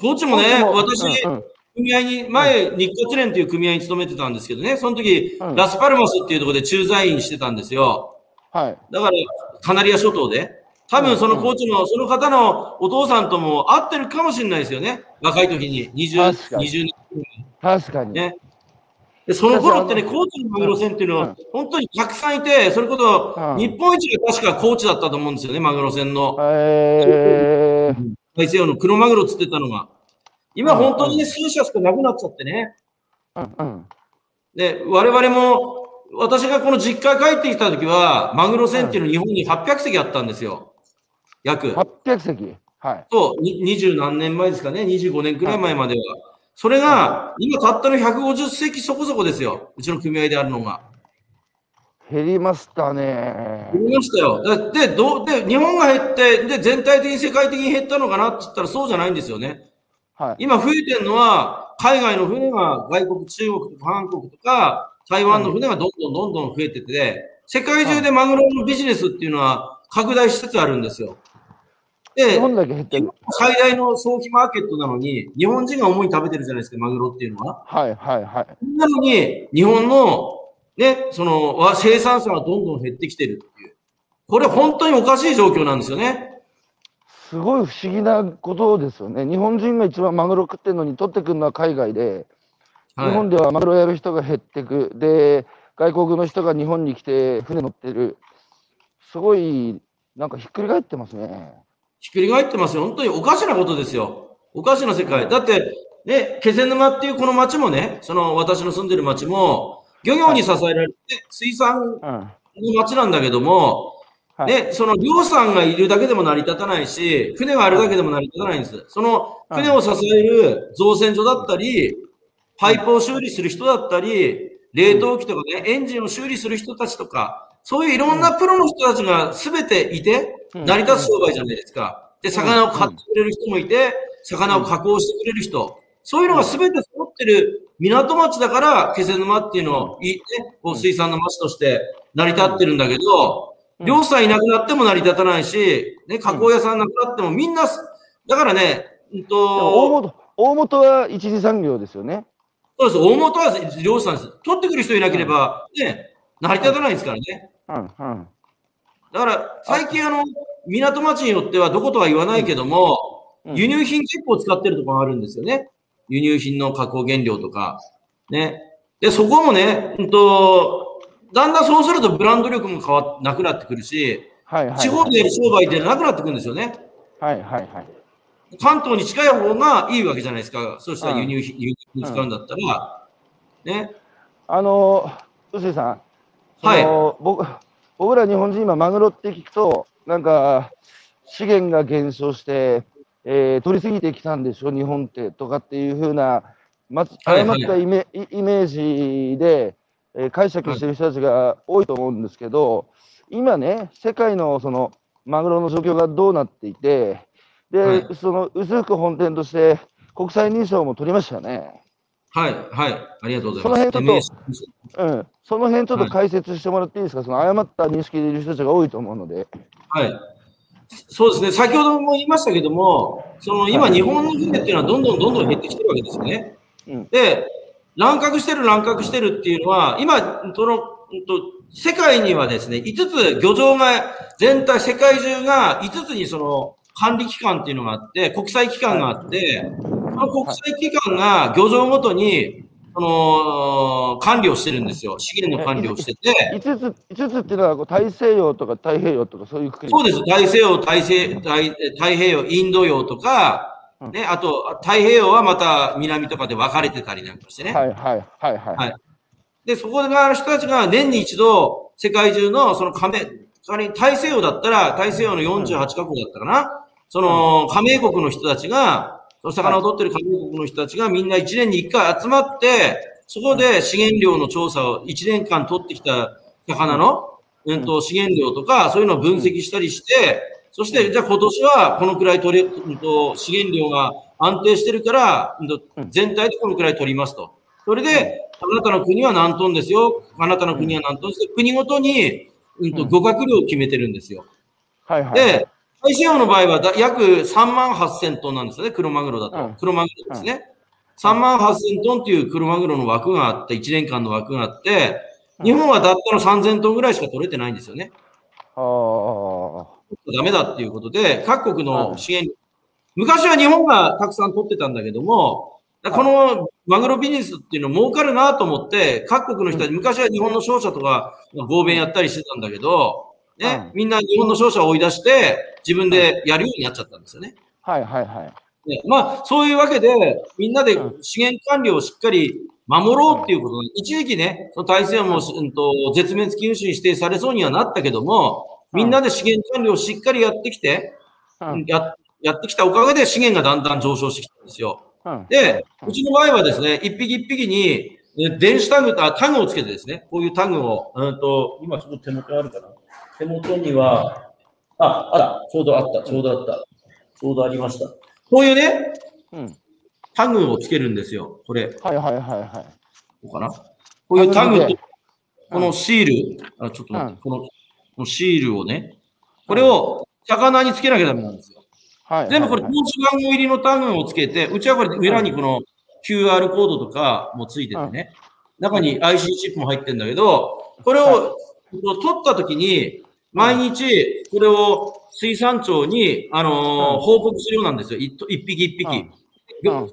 Speaker 2: 高知もね、
Speaker 1: 高
Speaker 2: 私、
Speaker 1: うんうん
Speaker 2: 組合に、前、日活連という組合に勤めてたんですけどね、その時、
Speaker 1: うん
Speaker 2: ラスパルマスっていうところで駐在員してたんですよ。
Speaker 1: はい。
Speaker 2: だから、カナリア諸島で。多分その高知の、その方のお父さんとも会ってるかもしれないですよね。若い時に。20、
Speaker 1: 確かに
Speaker 2: 20年
Speaker 1: 確かに。
Speaker 2: ね。で、その頃ってね、
Speaker 1: 私あの
Speaker 2: 高知のマグロ船っていうのは
Speaker 1: うん、
Speaker 2: 本当にたくさんいて、それこそ、
Speaker 1: うん
Speaker 2: 日本一が確か高知だったと思うんですよね、マグロ船の。
Speaker 1: えー、
Speaker 2: 大西洋の黒マグロ釣ってたのが。今
Speaker 1: うん
Speaker 2: 本当にね、数社しかなくなっちゃってね。
Speaker 1: うんうん。
Speaker 2: で、我々も、私がこの実家帰ってきた時は、マグロ船っていうの日本に800隻あったんですよ。約。
Speaker 1: 800席。はい。
Speaker 2: と、に20何年前ですかね、25年くらい前までは。それが、今たったの150隻そこそこですよ。うちの組合であるのが。
Speaker 1: 減りましたね。
Speaker 2: 減りましたよ。だで、どう、で、日本が減って、で、全体的に世界的に減ったのかなって言ったらそうじゃないんですよね。
Speaker 1: はい。
Speaker 2: 今増えてるのは、海外の船が外国、中国とか韓国とか、台湾の船がどんどんどんどん増えてて、世界中でマグロのビジネスっていうのは拡大しつつあるんですよ。で。最大の早期マーケットなのに、日本人が主に食べてるじゃないですか、マグロっていうのは。
Speaker 1: はいはいはい。
Speaker 2: なのに、日本の、ね、その、わ生産者がどんどん減ってきてるっていう。これ本当におかしい状況なんですよね。
Speaker 1: すごい不思議なことですよね。日本人が一番マグロ食ってるのに取ってくるのは海外で、
Speaker 2: はい
Speaker 1: 日本ではマグロやる人が減ってく。で、外国の人が日本に来て船乗ってる。すごい、なんかひっくり返ってますね。
Speaker 2: ひっくり返ってますよ。本当におかしなことですよ。おかしな世界。だって、ね、気仙沼っていうこの町もね、その私の住んでる町も、漁業に支えられて、水産
Speaker 1: うん。
Speaker 2: の町なんだけども、
Speaker 1: はい。
Speaker 2: ね、その漁さんがいるだけでも成り立たないし、船があるだけでも成り立たないんです。その船を支える造船所だったり、パイプを修理する人だったり、冷凍機とかね、エンジンを修理する人たちとか、そういういろんなプロの人たちが全ていて、
Speaker 1: うん
Speaker 2: 成り立つ商売じゃないですか。で、魚を買ってくれる人もいて、魚を加工してくれる人。そういうのが全て揃ってる港町だから、気仙沼っていうのをいい、ね、こう水産の町として成り立ってるんだけど、
Speaker 1: うん
Speaker 2: 漁師さんいなくなっても成り立たないし、ね、加工屋さんなくなってもみんな、だからね、うん
Speaker 1: でも大
Speaker 2: と、
Speaker 1: 元、大元は一次産業ですよね。
Speaker 2: そうです、大元は漁師さんです。取ってくる人いなければ、ね、成り立たないんですからね。
Speaker 1: うんうん。
Speaker 2: だから、最近あの、港町によってはどことは言わないけども、
Speaker 1: うん
Speaker 2: 輸入品結構使ってるところがあるんですよね。輸入品の加工原料とか。ね。で、そこもね、うんと、だんだんそうするとブランド力も変わなくなってくるし、
Speaker 1: はいはい。
Speaker 2: 地方で商売ってなくなってくるんですよね。
Speaker 1: はいはいはい。
Speaker 2: 関東に近い方がいいわけじゃないですか。そうしたら
Speaker 1: うん
Speaker 2: 輸入品、輸入品使うんだったら。ね。
Speaker 1: あの、臼井さん、
Speaker 2: はい
Speaker 1: 僕僕ら日本人、今、マグロって聞くと、なんか、資源が減少して、えー取りすぎてきたんでしょ、日本ってとかっていうふうな、ま誤ったイメ,、イイメージで、えー解釈してる人たちが多いと思うんですけど、今ね、世界のそのマグロの状況がどうなっていて、で、
Speaker 2: はい
Speaker 1: その薄福本店として国際認証も取りましたよね。
Speaker 2: はい、はい。ありがとうございます。
Speaker 1: その辺ちょっ
Speaker 2: MS
Speaker 1: うん、その辺ちょっと
Speaker 2: はい
Speaker 1: 解説してもらっていいですか、その誤った認識でいる人たちが多いと思うので。
Speaker 2: はい。そうですね。先ほども言いましたけども、その今、
Speaker 1: はい
Speaker 2: 日本の船っていうのはどんどんどんどん減ってきてるわけですよね。
Speaker 1: うん
Speaker 2: で、乱獲してる、乱獲してるっていうのは、今、その、うんと世界にはですね、5つ漁場が、全体、世界中が5つにその管理機関っていうのがあって、国際機関があって、その国際機関が漁場ごとに、その、管理をしてるんですよ。資源の管理をしてて。
Speaker 1: 5つ ,5 つっていうのはこう大西洋とか太平洋とかそういうくくり
Speaker 2: そうです。大西洋、大西大太平洋、インド洋とか、ね、あと、太平洋はまた南とかで分かれてたりなんかしてね。
Speaker 1: はいはいはいはい。
Speaker 2: はい。で、そこが人たちが年に一度、世界中のその加盟、仮に大西洋だったら、大西洋の48カ国だったかな、その加盟国の人たちが、その魚を取ってる加盟国の人たちがみんな1年に1回集まって、そこで資源量の調査を1年間取ってきた魚の、うん。と、資源量とか、そういうのを分析したりして、そして、じゃあ今年はこのくらい取れ、資源量が安定してるから、全体でこのくらい取りますと。それで、あなたの国は何トンですよ。あなたの国は何トンですよ。国ごとに、うんと、
Speaker 1: うん
Speaker 2: 漁獲量を決めてるんですよ。
Speaker 1: はいはい。
Speaker 2: で、大西洋の場合はだ約3万8000トンなんですよね、黒マグロだと。
Speaker 1: うん
Speaker 2: 黒マグロですね。3万8000トンっていう黒マグロの枠があって、1年間の枠があって、日本はたったの3000トンぐらいしか取れてないんですよね。
Speaker 1: あー
Speaker 2: ダメだっていうことで、各国の資源、昔は日本がたくさん取ってたんだけども、このマグロビジネスっていうの儲かるなと思って、各国の人たち、昔は日本の商社とか合弁やったりしてたんだけど、ね、みんな日本の商社を追い出して、自分でやるようになっちゃったんですよね。
Speaker 1: はいはいはい。
Speaker 2: ねまあ、そういうわけで、みんなで資源管理をしっかり守ろうっていうことで、一時期ね、その体制も、うん、と絶滅危惧種に指定されそうにはなったけども、みんなで資源管理をしっかりやってきて、
Speaker 1: うん
Speaker 2: ややってきたおかげで資源がだんだん上昇してきたんですよ。
Speaker 1: うん
Speaker 2: で、うちの場合はですね、一匹一匹に、え電子タグと、あタグをつけてですね、こういうタグを、うんと、今ちょっと手元あるかな？手元には、あ、あら、ちょうどあった、ちょうどあった。ちょうどありました。こういうね、
Speaker 1: うん
Speaker 2: タグをつけるんですよ。これ、
Speaker 1: はいはいはいはい。
Speaker 2: こうかな？こういうタグとこのシール、あちょっと待って、
Speaker 1: うん
Speaker 2: このこのシールをね、これを魚につけなきゃダメなんですよ。
Speaker 1: はい。
Speaker 2: 全部これ、
Speaker 1: はい
Speaker 2: 投資番号入りのタグをつけて、うちはこれ裏にこの QR コードとかもついててね、中に IC チップも入ってるんだけど、これを取ったときに、毎日これを水産庁に、あのー
Speaker 1: うん
Speaker 2: 報告するようなんですよ。一一匹一匹。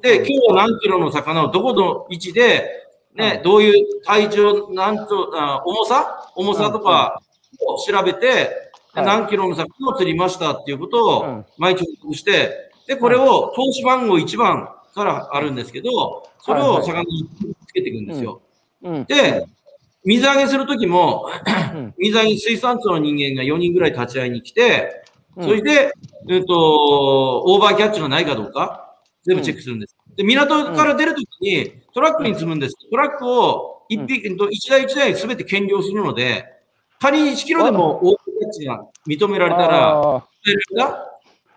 Speaker 2: で、今日は何キロの魚をどこの位置で、ね、
Speaker 1: うん
Speaker 2: どういう体重、何とあ重さ？重さとかを調べて、
Speaker 1: はい
Speaker 2: で何キロの魚を釣りましたっていうことを
Speaker 1: うん
Speaker 2: 毎日報告して、で、これを投資番号1番からあるんですけど、それを魚につけていくんですよ。
Speaker 1: うん。
Speaker 2: で、水揚げするときも
Speaker 1: うん、
Speaker 2: 水揚げ水産庁の人間が4人ぐらい立ち会いに来て、
Speaker 1: うん
Speaker 2: それで、うんと、オーバーキャッチがないかどうか、全部チェックするんです。で、港から出るときに、トラックに積むんです。トラックを一匹、一台一台すべて減量するので、仮に1キロでもオーバーキャッチが認められたら、
Speaker 1: あ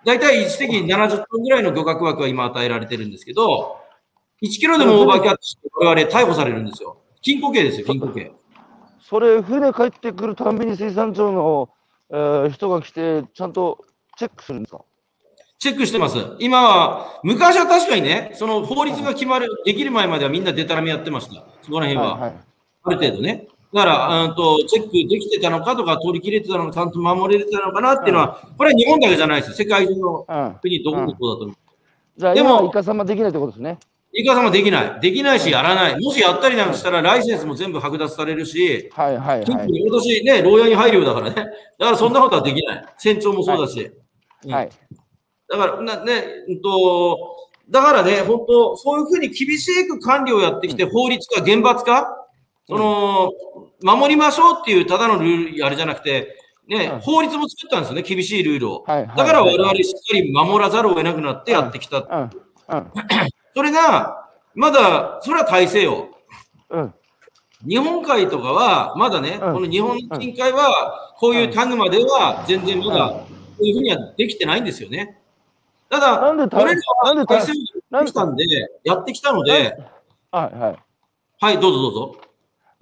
Speaker 2: だ？いたい1隻に70トンぐらいの漁獲枠が今与えられてるんですけど、1キロでもオーバーキャッチして我々逮捕されるんですよ。禁錮刑ですよ、禁錮刑。
Speaker 1: ーそれ、船帰ってくるたんびに水産庁の、えー人が来て、ちゃんとチェックするんですか？
Speaker 2: チェックしてます。今は、昔は確かにね、その法律が決まる、できる前まではみんなデタラメやってました。そこら辺は。
Speaker 1: はいはい。
Speaker 2: ある程度ね。だから、うんと、チェックできてたのかとか、取り切れてたのか、ちゃんと守れてたのかなっていうのは、これは日本だけじゃないです。世界中の
Speaker 1: うん。
Speaker 2: 国、どこもそうだと思う。
Speaker 1: じゃあ、
Speaker 2: でも
Speaker 1: イカサマできないってことですね。
Speaker 2: イカさんはできない。できないし、やらない。もしやったりなんかしたら、ライセンスも全部剥奪されるし、
Speaker 1: はいはいはい。
Speaker 2: 私ね、牢屋に入るようだからね。だからそんなことはできない。船長もそうだし。うん
Speaker 1: はい。
Speaker 2: だから、なね、うんと、だからね、本当そういうふうに厳しく管理をやってきて、法律化、厳罰化、その、守りましょうっていうただのルール、あれじゃなくて、ね、
Speaker 1: うん
Speaker 2: 法律も作ったんですよね、厳しいルールを。
Speaker 1: はいはい
Speaker 2: だから我々しっかり守らざるを得なくなってやってきた。
Speaker 1: うん。うん。
Speaker 2: それが、まだ、それは大西洋。
Speaker 1: うん。
Speaker 2: 日本海とかは、まだね、
Speaker 1: うん
Speaker 2: この日本近海は、こういうタグまでは、全然まだ、こういうふうにはできてないんですよね。ただ、
Speaker 1: なんで
Speaker 2: 俺らは
Speaker 1: なんで
Speaker 2: 大西洋にやってきたんで、やってきたので、
Speaker 1: はいはい。
Speaker 2: はい、どうぞどうぞ。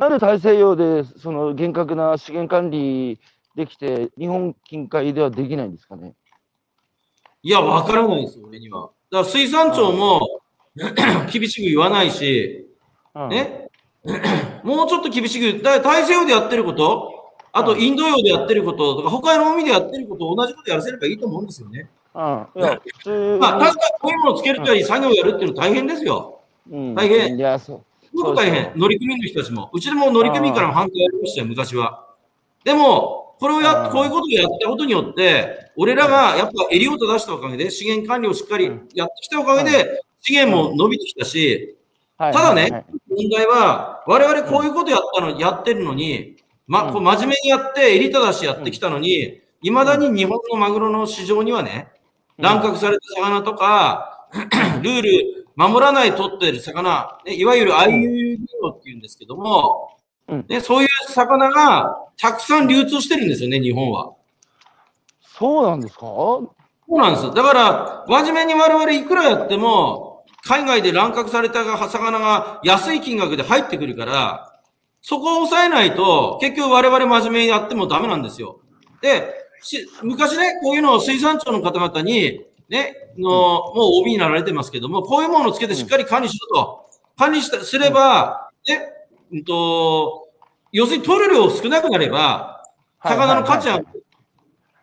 Speaker 1: なんで大西洋でその厳格な資源管理できて、日本近海ではできないんですかね？
Speaker 2: いや、わからないですよ、俺には。だから水産庁も厳しく言わないし、
Speaker 1: うん、
Speaker 2: ね、もうちょっと厳しく、だ大西洋でやってること、あとインド洋でやってることとか、他の海でやってること、同じことやらせればいいと思うんですよね。
Speaker 1: うん。
Speaker 2: まあ、確かにこういうものをつけるたり、作業をやるっていうのは大変ですよ。
Speaker 1: うん、
Speaker 2: 大変
Speaker 1: いや、そう。
Speaker 2: すごく大変。乗組員の人たちも。うちでも乗組員からも反対ありましたよ、昔は。でも、これをやこういうことをやったことによって、俺らがやっぱ襟を正したおかげで、資源管理をしっかりやってきたおかげで、資源も伸びてきたし、
Speaker 1: はい。
Speaker 2: ただね問題は、我々こういうことやったの、やってるのに、ま、
Speaker 1: うん。
Speaker 2: こう真面目にやって、襟正しやってきたのに、いまだに日本のマグロの市場にはね、
Speaker 1: うん。
Speaker 2: 乱獲された魚とか、ルール守らない取ってる魚、ね、いわゆる IUU っていうんですけども、
Speaker 1: うん
Speaker 2: ね、そういう魚がたくさん流通してるんですよね、日本は。
Speaker 1: そうなんですか？
Speaker 2: そうなんです。だから、真面目に我々いくらやっても、海外で乱獲された魚が安い金額で入ってくるから、そこを抑えないと、結局我々真面目にやってもダメなんですよ。で、し昔ね、こういうのを水産庁の方々に、ね、の、もう OB になられてますけども、こういうものをつけてしっかり管理しろと。管理したすれば、ね、うんと、要するに取る量少なくなれば、魚の価値は
Speaker 1: はいはいはい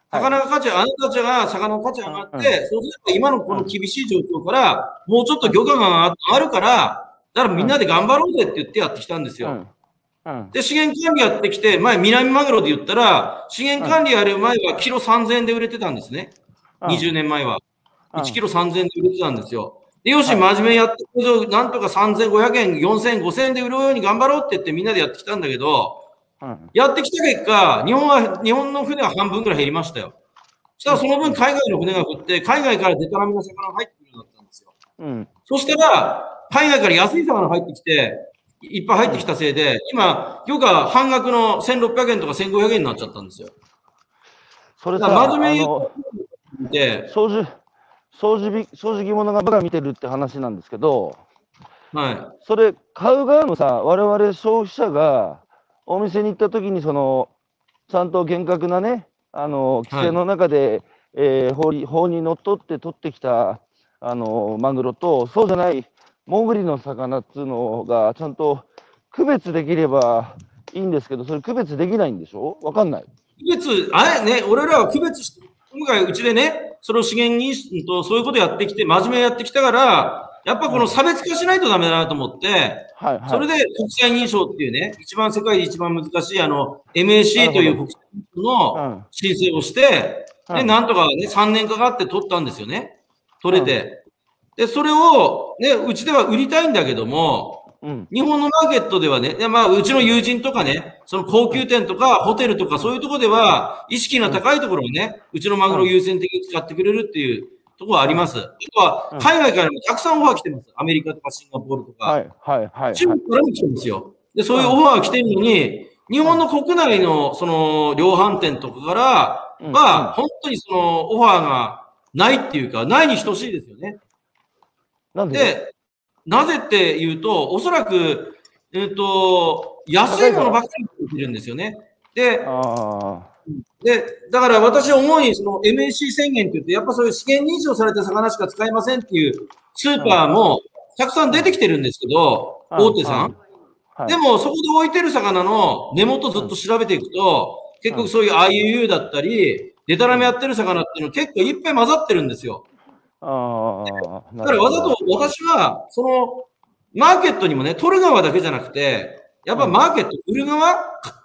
Speaker 2: 魚が価値、あなたたちが魚の価値が上がって、そうすれば今のこの厳しい状況から、もうちょっと漁価が上がるから、だからみんなで頑張ろうぜって言ってやってきたんですよ。で、資源管理やってきて、前、南マグロで言ったら、資源管理やる前はキロ3000円で売れてたんですね。
Speaker 1: うん
Speaker 2: 20年前は。
Speaker 1: うん
Speaker 2: 1キロ3000円で売れてたんですよ。で、よし、
Speaker 1: はい
Speaker 2: 真面目にやってなんとか3500円、4000円、5000円で売るように頑張ろうって言ってみんなでやってきたんだけど、
Speaker 1: うん
Speaker 2: やってきた結果、日本は、日本の船は半分くらい減りましたよ。そしたらその分海外の船が降って、海外からデタラメな魚が入ってくるようになったんですよ。
Speaker 1: うん
Speaker 2: そしたら、海外から安い魚が入ってきて、いっぱい入ってきたせいで、今、漁価半額の1600円とか1500円になっちゃったんですよ。
Speaker 1: それさ、
Speaker 2: 真面目に
Speaker 1: あの
Speaker 2: で、
Speaker 1: 操縦正直正直者がバカ見てるって話なんですけど、
Speaker 2: は
Speaker 1: それ、買う側のさ、我々消費者がお店に行った時にその、ちゃんと厳格なね、あの規制の中で、えー法律法にのっとって取ってきたあのマグロと、そうじゃない潜りの魚っていうのが、ちゃんと区別できればいいんですけど、それ区別できないんでしょ？わかんない。
Speaker 2: い。区別、あれね、俺らは区別して、今回うちでね、それを資源認識とそういうことやってきて、真面目にやってきたから、やっぱこの差別化しないとダメだなと思って、
Speaker 1: はいはい。
Speaker 2: それで国際認証っていうね、一番世界で一番難しいあの MAC という国際認証の申請をして、で、
Speaker 1: うん
Speaker 2: なんとかね、3年かかって取ったんですよね。取れて。で、それを、ね、うちでは売りたいんだけども、
Speaker 1: うん。
Speaker 2: 日本のマーケットではね、まあ、うちの友人とかね、その高級店とかホテルとかそういうところでは、意識の高いところをね、うちのマグロを優先的に使ってくれるっていうところはあります。あとは、海外からもたくさんオファー来てます。アメリカとかシンガポールとか。
Speaker 1: はいはいはい。
Speaker 2: 中国からも来てるんですよ。で、そういうオファーが来てるのに、日本の国内のその量販店とかから
Speaker 1: うん
Speaker 2: は、本当にそのオファーがないっていうか、ないに等しいですよね。
Speaker 1: なんで？
Speaker 2: で、なぜっていうと、おそらく、えっ、と、安いものばっかり売ってるんですよね。で、
Speaker 1: あ
Speaker 2: で、だから私は主にその MAC 宣言って言って、やっぱそういう試験認証された魚しか使えませんっていうスーパーもたくさん出てきてるんですけど、
Speaker 1: うん
Speaker 2: 大手さん。でも、そこで置いてる魚の根元ずっと調べていくと、結局そういう IUU だったり、デタラメやってる魚っていうの結構いっぱい混ざってるんですよ。
Speaker 1: ああ。
Speaker 2: だからわざと私は、その、マーケットにもね、取る側だけじゃなくて、やっぱマーケット、売る側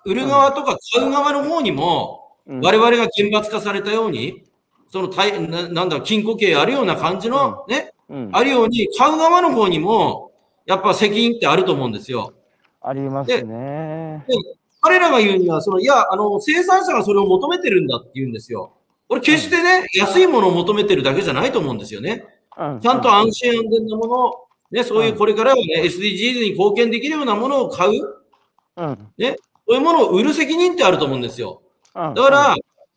Speaker 2: 売る側とか買う側の方にも、
Speaker 1: うん
Speaker 2: 我々が厳罰化されたように、その大、ななんだろう、禁錮刑あるような感じのね、
Speaker 1: うん、
Speaker 2: あるように、買う側の方にも、やっぱ責任ってあると思うんですよ。
Speaker 1: ありますね。
Speaker 2: で彼らが言うには、その、いや、あの、生産者がそれを求めてるんだって言うんですよ。これ決してね、安いものを求めてるだけじゃないと思うんですよね。
Speaker 1: うん
Speaker 2: ちゃんと安心安全なもの、ね、そういうこれからはね、SDGs に貢献できるようなものを買う、
Speaker 1: うん。
Speaker 2: ね、そういうものを売る責任ってあると思うんですよ。
Speaker 1: うん。
Speaker 2: だから、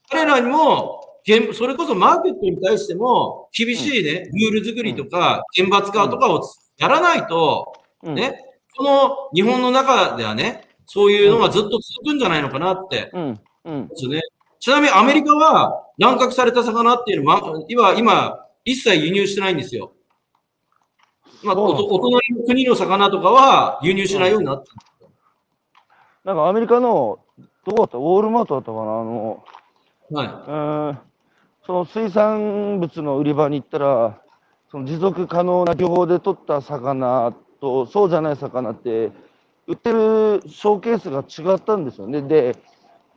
Speaker 2: 彼らにも、厳それこそマーケットに対しても、厳しいね、ルール作りとか、厳罰化とかをやらないと、
Speaker 1: うん、
Speaker 2: ね、この日本の中ではね、そういうのがずっと続くんじゃないのかなって。ですね。ちなみにアメリカは乱獲された魚っていうのは、今、今、一切輸入してないんですよ。まあ、お隣の国の魚とかは輸入しないようになってる。
Speaker 1: なんかアメリカの、どこだった？ウォールマートだったかな？あの、
Speaker 2: はい。
Speaker 1: その水産物の売り場に行ったら、その持続可能な漁法で取った魚と、そうじゃない魚って、売ってるショーケースが違ったんですよね。で、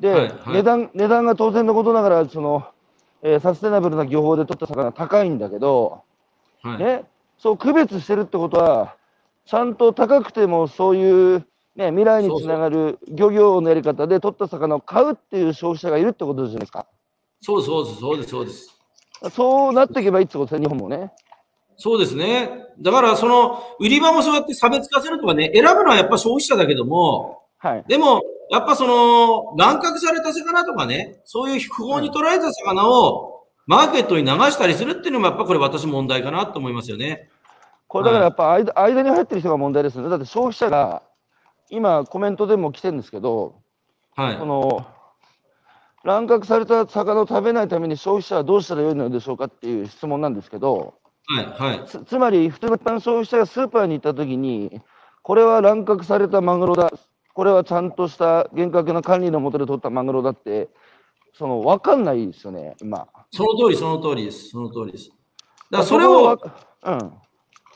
Speaker 1: で、
Speaker 2: はいはい
Speaker 1: 値段、値段が当然のことながら、その、えーサステナブルな漁法で取った魚高いんだけど、
Speaker 2: はい。
Speaker 1: ね、そう区別してるってことは、ちゃんと高くてもそういう、ね、未来につながる漁業のやり方で取った魚を買うっていう消費者がいるってことじゃないですか。
Speaker 2: そうです、そうです、そうです、そうです。
Speaker 1: そうなっていけばいいってことですね、日本もね。
Speaker 2: そうですね。だから、その、売り場もそうやって差別化するとかね、選ぶのはやっぱ消費者だけども、
Speaker 1: はい。
Speaker 2: でも、やっぱその、乱獲された魚とかね、そういう不法に捉えた魚を、マーケットに流したりするっていうのも、やっぱこれ私問題かなと思いますよね。
Speaker 1: これだからやっぱ間間に入ってる人が問題ですね。だって消費者が、今コメントでも来てるんですけど、
Speaker 2: はい
Speaker 1: こ。の、乱獲された魚を食べないために消費者はどうしたらよいのでしょうかっていう質問なんですけど、
Speaker 2: はい。はい。
Speaker 1: つつまり、普通の一般消費者がスーパーに行ったときに、これは乱獲されたマグロだ、これはちゃんとした厳格な管理のもとで取ったマグロだって、その分かんないですよね、今。
Speaker 2: その通り、その通りです。その通りです。だからそれを、
Speaker 1: うん、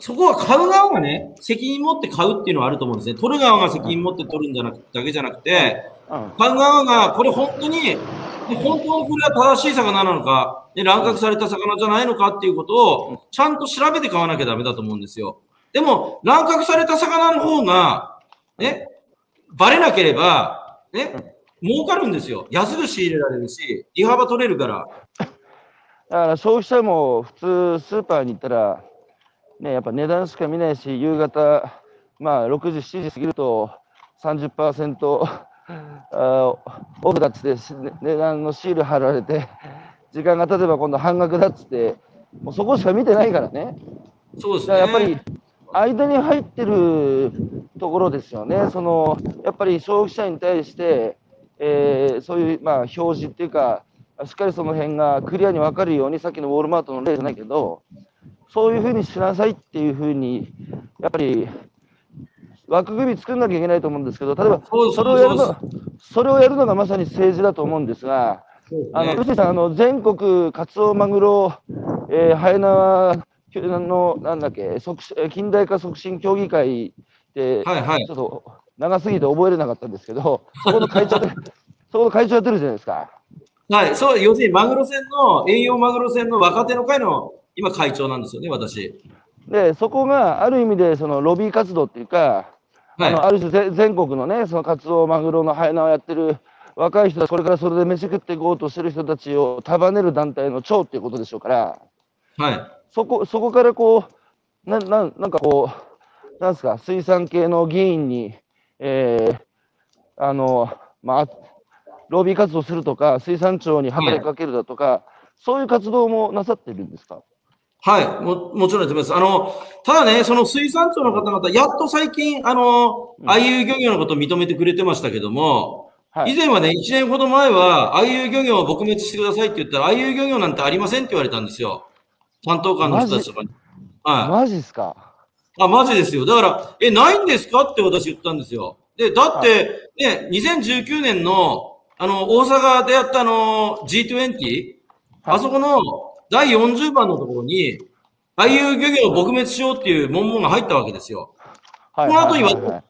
Speaker 2: そこは買う側がね、責任持って買うっていうのはあると思うんですね。取る側が責任持って取るんじゃなくだけじゃなくて、
Speaker 1: うん、
Speaker 2: 買う側が、これ本当に、本当にこれは正しい魚なのか、ね、乱獲された魚じゃないのかっていうことを、ちゃんと調べて買わなきゃダメだと思うんですよ。でも、乱獲された魚の方が、ね、バレなければ、ね、儲かるんですよ。安く仕入れられるし、利幅取れるから。
Speaker 1: だから消費者も普通、スーパーに行ったら、ね、やっぱ値段しか見ないし、夕方、まあ、6時、7時過ぎると30%あーオフだっつって、し値段のシール貼られて、時間が経てば今度半額だっつって、もうそこしか見てないからね。
Speaker 2: そうですね。
Speaker 1: やっぱり間に入ってるところですよね、そのやっぱり消費者に対して、えーそういう、まあ、表示っていうか、しっかりその辺がクリアに分かるように、さっきのウォールマートの例じゃないけど、そういうふうにしなさいっていうふうに、やっぱり枠組み作んなきゃいけないと思うんですけど、例えば
Speaker 2: そ
Speaker 1: れをやるのそれをやるのがまさに政治だと思うんですが、
Speaker 2: すね。
Speaker 1: あの、臼井さん、あの、全国カツオマグロ、えー、ハエナの、なんだっけ、近代化促進協議会で、
Speaker 2: はいはい
Speaker 1: ちょっと長すぎて覚えれなかったんですけど、そこの会長で、そこの会長やってるじゃないですか。
Speaker 2: はい、そう、要するにマグロ船の、遠洋マグロ船の若手の会の今会長なんですよね、私。
Speaker 1: で、そこがある意味で、そのロビー活動っていうか、
Speaker 2: はい
Speaker 1: あのある種ぜ全国のね、そのカツオマグロのハエナをやってる若い人たち、これからそれで飯食っていこうとしてる人たちを束ねる団体の長っていうことでしょうから、
Speaker 2: はい。
Speaker 1: そこそこからこう、なななんかこう、なんですか、水産系の議員に、えーあの、まあ、ロビー活動するとか、水産庁に働きかけるだとか、そういう活動もなさってるんですか？
Speaker 2: はい、も、もちろんやってます。あの、ただね、その水産庁の方々、やっと最近、あの、あいう漁業のことを認めてくれてましたけども、
Speaker 1: はい
Speaker 2: 以前はね、1年ほど前は、ああいう漁業を撲滅してくださいって言ったら、ああいう漁業なんてありませんって言われたんですよ。担当官の人たちとかに。はい。
Speaker 1: マジっすか？
Speaker 2: あ、マジですよ。だから、え、ないんですかって私言ったんですよ。で、だって、ね、2019年の、あの、大阪でやったあの、G20、あそこの第40番のところに、ああいう漁業を撲滅しようっていう文言が入ったわけですよ。
Speaker 1: はい
Speaker 2: この後に
Speaker 1: はいはいはい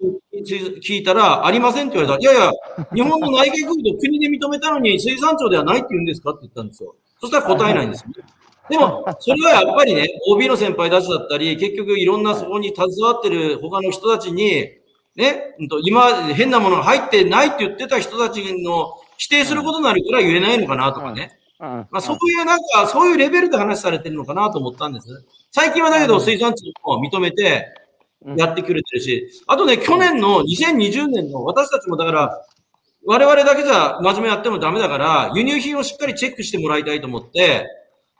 Speaker 2: 私聞いたら、ありませんって言われたら、いやいや、日本の内閣府と国で認めたのに水産庁ではないって言うんですかって言ったんですよ。そしたら答えないんですよね。でも、それはやっぱりね、OB の先輩たちだったり、結局いろんなそこに携わってる他の人たちに、ね、今、変なものが入ってないって言ってた人たちの否定することになるから言えないのかなとかね。
Speaker 1: うん
Speaker 2: まあ、そういうなんか、そういうレベルで話されてるのかなと思ったんです。最近はだけど、水産庁も認めてやってくれてるし、あとね、去年の2020年の私たちもだから、我々だけじゃ真面目やってもダメだから、輸入品をしっかりチェックしてもらいたいと思って、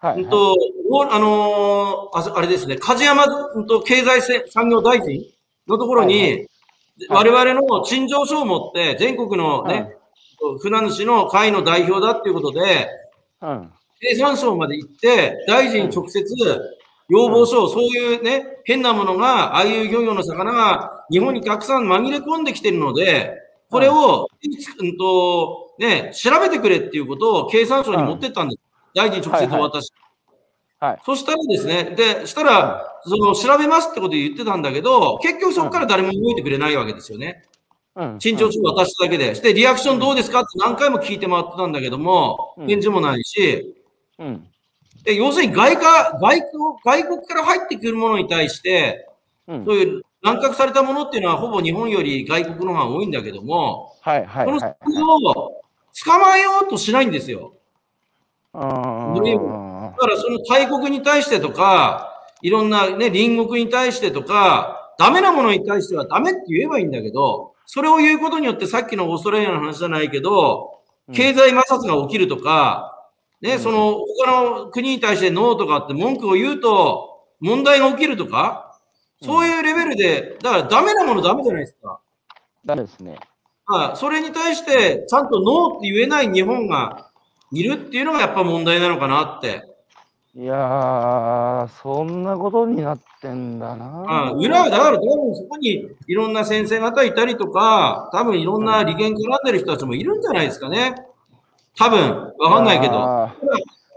Speaker 1: はい。
Speaker 2: うんと、おあのーああれですね、梶山、うんと、経済せ産業大臣のところに、
Speaker 1: はいはい
Speaker 2: 我々の陳情書を持って、全国のね、
Speaker 1: はい。
Speaker 2: 船主の会の代表だっていうことで、
Speaker 1: うん。
Speaker 2: 経産省まで行って、大臣に直接要望書を、そういうね、変なものが、ああいう漁業の魚が日本にたくさん紛れ込んできてるので、これを、うんと、ね、調べてくれっていうことを経産省に持ってったんです。大臣直接お渡し。
Speaker 1: はい
Speaker 2: そしたらですね、で、したら、その、調べますってこと言ってたんだけど、結局そこから誰も動いてくれないわけですよね。
Speaker 1: うん。
Speaker 2: 陳情書を渡しただけで。して、リアクションどうですかって何回も聞いて回ってたんだけども、
Speaker 1: うん。
Speaker 2: 返事もないし、
Speaker 1: うん。
Speaker 2: で要するに外貨、外国、外国から入ってくるものに対して、
Speaker 1: うん。
Speaker 2: そういう乱獲されたものっていうのはほぼ日本より外国の方が多いんだけども、
Speaker 1: はいはい
Speaker 2: この
Speaker 1: はい。
Speaker 2: 魚を捕まえようとしないんですよ。
Speaker 1: うん
Speaker 2: どういうだからその大国に対してとか、いろんなね、隣国に対してとか、ダメなものに対してはダメって言えばいいんだけど、それを言うことによってさっきのオーストラリアの話じゃないけど、経済摩擦が起きるとか、ね、その他の国に対してノーとかって文句を言うと問題が起きるとか、そういうレベルで、だからダメなものダメじゃないですか。
Speaker 1: ダメですね。
Speaker 2: はい、それに対してちゃんとノーって言えない日本がいるっていうのがやっぱ問題なのかなって。
Speaker 1: いやー、そんなことになってんだな。
Speaker 2: あ裏はだから多分そこにいろんな先生方いたりとか、多分いろんな利権絡んでる人たちもいるんじゃないですかね。多分、わかんないけど。
Speaker 1: あ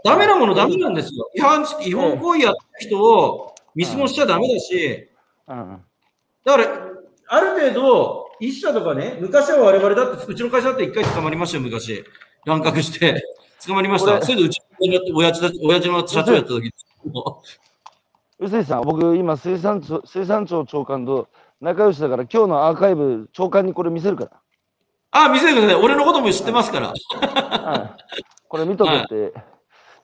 Speaker 2: ダメなものダメなんですよ。違反し、違法行為やった人を見過ごしちゃダメだし、
Speaker 1: ーうん
Speaker 2: だから、ある程度、一社とかね、昔は我々だって、うちの会社だって一回捕まりましたよ、昔。乱獲して。捕まりました。それでうちの親父の社長やった時です
Speaker 1: 臼井さん、僕、今水産庁、水産庁長官と仲良しだから、今日のアーカイブ、長官にこれ見せるか
Speaker 2: あ、見せてください。俺のことも知ってますから。
Speaker 1: ら。はいこれ見とけって。
Speaker 2: は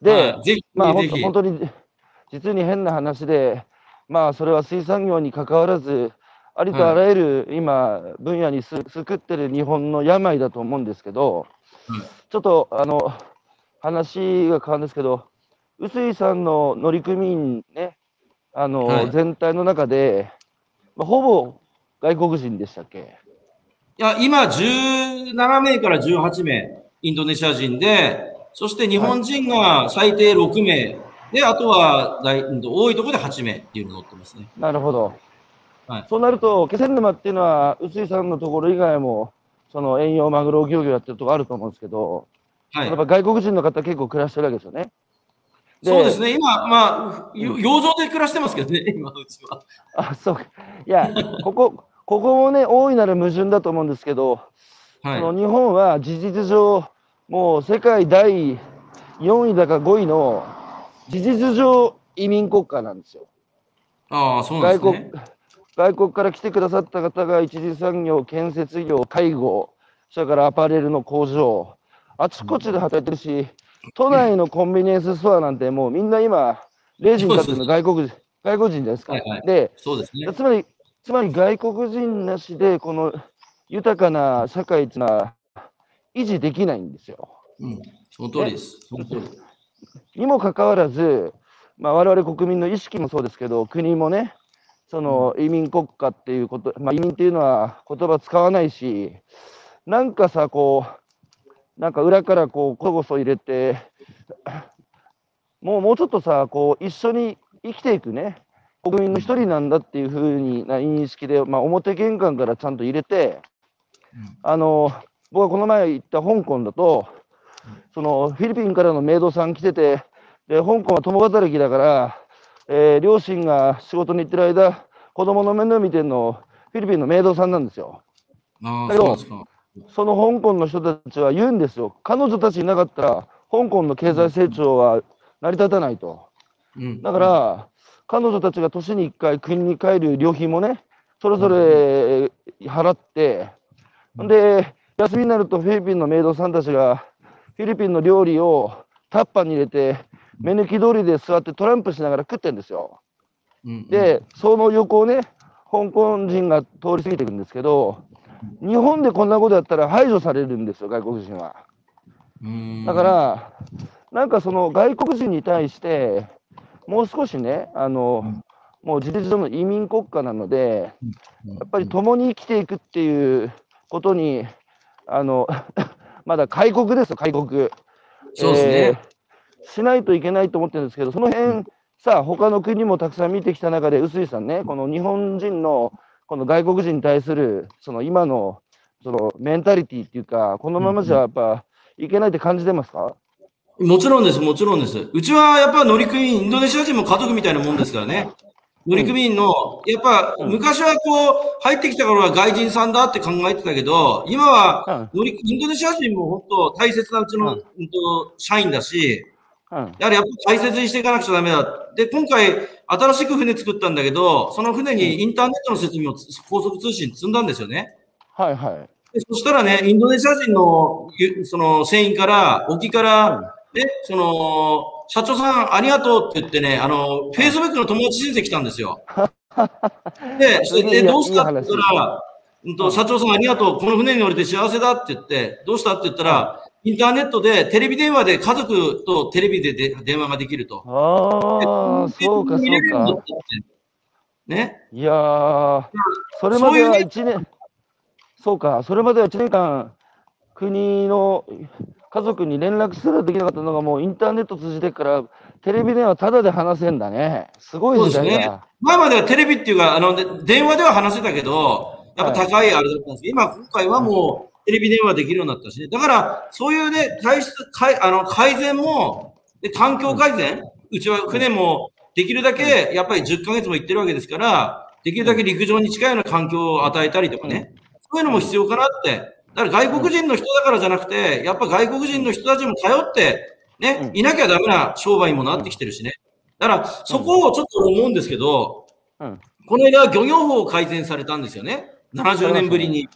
Speaker 1: で
Speaker 2: い、ぜひ、
Speaker 1: まあ、ほん
Speaker 2: ぜひ。
Speaker 1: と本当に、実に変な話で、まあ、それは水産業に関わらず、ありとあらゆる今、分野にす救ってる日本の病だと思うんですけど、
Speaker 2: はい
Speaker 1: ちょっと、あの、話が変わるんですけど、臼井さんの乗組員ね、あの、
Speaker 2: はい
Speaker 1: 全体の中で、まあ、ほぼ外国人でしたっけ？
Speaker 2: いや、今17名から18名、インドネシア人で、そして日本人が最低6名、で、あとは大多いところで8名っていうのを乗ってますね。
Speaker 1: なるほど。
Speaker 2: はい
Speaker 1: そうなると、気仙沼っていうのは、臼井さんのところ以外も、その遠洋マグロ漁業やってるとこあると思うんですけど、
Speaker 2: はい
Speaker 1: やっ。ぱ外国人の方結構暮らしてるわけですよね。
Speaker 2: そうですね。今、まあ、よ洋上で暮らしてますけどね、今、うちは。
Speaker 1: あ、そうか。いや、ここ、ここもね、大いなる矛盾だと思うんですけど、
Speaker 2: はい。
Speaker 1: その日本は事実上、もう世界第4位だか5位の事実上移民国家なんですよ。
Speaker 2: ああ、そうなん
Speaker 1: 外国
Speaker 2: ですね。
Speaker 1: 外国から来てくださった方が一次産業、建設業、介護、それからアパレルの工場、あちこちで働いてるし、都内のコンビニエンスストアなんてもうみんな今、レジに立ってるの外国人、外国人じゃないですか。
Speaker 2: はいはい
Speaker 1: で、
Speaker 2: そうですね。
Speaker 1: つまり、つまり外国人なしで、この豊かな社会っていうのは維持できないんですよ。
Speaker 2: うん。その通りです。
Speaker 1: にもかかわらず、まあ、我々国民の意識もそうですけど、国もね、その移民国家っていうこと、まあ、移民っていうのは言葉使わないし、なんかさ、こう、なんか裏からこう、こそこそ入れて、もうもうちょっとさ、こう、一緒に生きていくね、国民の一人なんだっていうふうにな認識で、まあ、表玄関からちゃんと入れて、
Speaker 2: うん。
Speaker 1: あの、僕はこの前行った香港だと、そのフィリピンからのメイドさん来てて、で香港は共働きだから、えー両親が仕事に行ってる間、子供の面倒見てるの、フィリピンのメイドさんなんですよ。だけど
Speaker 2: そ
Speaker 1: の香港の人たちは言うんですよ。彼女たちいなかったら、香港の経済成長は成り立たないと。
Speaker 2: うん。
Speaker 1: だから、彼女たちが年に1回国に帰る旅費もね、それぞれ払って、
Speaker 2: うん
Speaker 1: で、休みになるとフィリピンのメイドさんたちが、フィリピンの料理をタッパーに入れて、目抜き通りで座ってトランプしながら食ってんですよ。
Speaker 2: うん、
Speaker 1: で、その横をね、香港人が通り過ぎていくんですけど、日本でこんなことやったら排除されるんですよ、外国人は。
Speaker 2: うん、
Speaker 1: だから、なんかその外国人に対して、もう少しね、あの、
Speaker 2: うん。
Speaker 1: もう事実上の移民国家なので、
Speaker 2: うん、
Speaker 1: やっぱり共に生きていくっていうことに、あの、まだ開国ですよ、開国。
Speaker 2: そうですね。
Speaker 1: えーしないといけないと思ってるんですけど、その辺、さあ、他の国もたくさん見てきた中で、臼井さんね、この日本人の、この外国人に対する、その今の、そのメンタリティっていうか、このままじゃやっぱいけないって感じてますか、
Speaker 2: もちろんです、もちろんです。うちはやっぱ乗組員、インドネシア人も家族みたいなもんですからね。乗組員の、やっぱ
Speaker 1: うん。
Speaker 2: 昔はこう、入ってきた頃は外人さんだって考えてたけど、今は乗りインドネシア人も本当大切なうちの、
Speaker 1: うん。
Speaker 2: 社員だし、
Speaker 1: うん、
Speaker 2: やはりやっぱ大切にしていかなくちゃダメだ。で、今回、新しく船作ったんだけど、その船にインターネットの設備をつ高速通信積んだんですよね。
Speaker 1: はいはい。
Speaker 2: でそしたらね、インドネシア人のゆその船員から、沖から、ね、その、社長さんありがとうって言ってね、あの、Facebook の友達申請来たんですよ。で、それで、どうした？って言ったら、うんと、社長さんありがとう、この船に乗れて幸せだって言って、どうした？って言ったら、インターネットでテレビ電話で家族とテレビでで電話ができると。
Speaker 1: ああ、そうか、そうか。
Speaker 2: ね。
Speaker 1: いやー、それまでは1年、そうか、それまでは1年間、国の家族に連絡すらできなかったのが、もうインターネット通じてっから、テレビ電話タダで話せんだね。すごい
Speaker 2: ですね
Speaker 1: だ。
Speaker 2: 前まではテレビっていうか、あの、で電話では話せたけど、やっぱ高いあれだったんですけど、今、今回はもうテレビ電話できるようになったしね。だから、そういうね、体質、かいあの改善も、で環境改善、うちは船もできるだけ、やっぱり10ヶ月も行ってるわけですから、できるだけ陸上に近いような環境を与えたりとかね、そういうのも必要かなって。だから外国人の人だからじゃなくて、やっぱ外国人の人たちも頼って、ね、いなきゃダメな商売にもなってきてるしね。だから、そこをちょっと思うんですけど、
Speaker 1: うん
Speaker 2: この間、漁業法改善されたんですよね。70年ぶりに。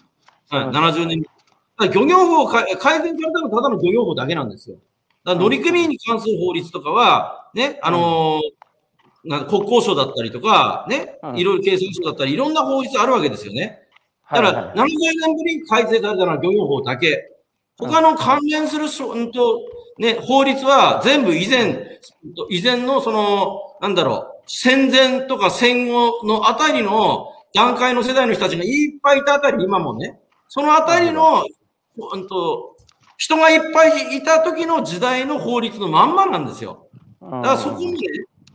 Speaker 2: はい、70年ぶり。だ漁業法か改善されたのはただの漁業法だけなんですよ。だから乗組員に関する法律とかは、ね、あのーなん国交省だったりとか、ね
Speaker 1: う、ん
Speaker 2: いろいろ経産省だったり、いろんな法律あるわけですよね。だから、
Speaker 1: はいはい
Speaker 2: 70年ぶりに改正されたのは漁業法だけ。他の関連するうんと、ね、法律は全部以前、以前のその、なんだろう、戦前とか戦後のあたりの段階の世代の人たちがいっぱいいたあたり、今もね、そのあたりの、うんと、人がいっぱいいた時の時代の法律のまんまなんですよ。だからそこにね、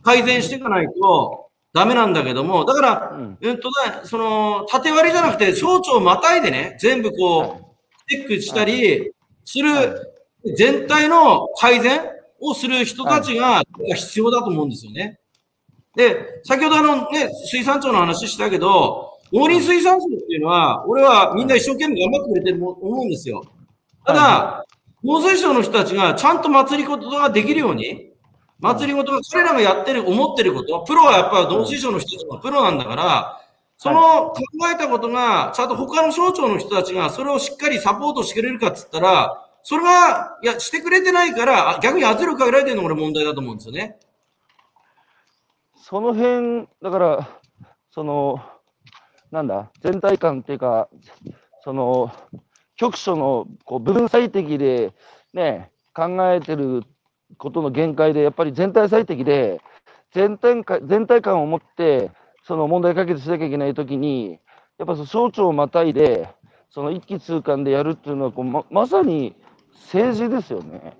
Speaker 2: 改善していかないとダメなんだけども、だから、
Speaker 1: うん。
Speaker 2: うんとね、その、縦割りじゃなくて、省庁をまたいでね、全部こう、チェックしたりする、全体の改善をする人たちが必要だと思うんですよね。で、先ほどあのね、水産庁の話したけど、農林水産省っていうのは、俺はみんな一生懸命頑張ってくれてると思うんですよ。ただ、農水省の人たちがちゃんと祭り事ができるように、祭り事が彼らがやってる、思ってること、プロはやっぱり農水省の人たちがプロなんだから、その考えたことが、ちゃんと他の省庁の人たちがそれをしっかりサポートしてくれるかっつったら、それが、いや、してくれてないから、あ逆に圧力かけられてるのが俺問題だと思うんですよね。
Speaker 1: その辺、だから、その、なんだ、全体感っていうか、その、局所のこう分最適で、ね、考えてることの限界で、やっぱり全体最適で、全体全体感を持って、その問題解決しなきゃいけないときに、やっぱその省庁をまたいで、その一気通貫でやるっていうのはこうま、まさに政治ですよね。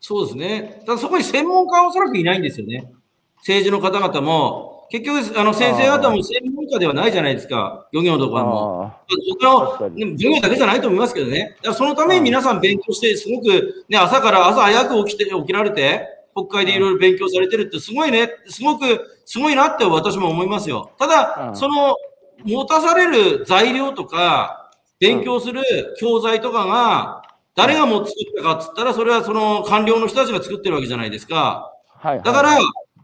Speaker 2: そうですね。ただそこに専門家はおそらくいないんですよね。政治の方々も、結局、あの先生方も専門家ではないじゃないですか、漁業とかも。
Speaker 1: あ
Speaker 2: 他の、ね、漁業だけじゃないと思いますけどね。だからそのために皆さん勉強して、すごく、ね、朝から朝早く起きて、起きられて、国会でい。ろいろ勉強されてるって、すごいね、すごく、すごいなって私も思いますよ。ただ、
Speaker 1: うん
Speaker 2: その、持たされる材料とか、勉強する教材とかが、誰がもう作ったかっつったら、それはその官僚の人たちが作ってるわけじゃないですか。
Speaker 1: はい。はい。
Speaker 2: だから、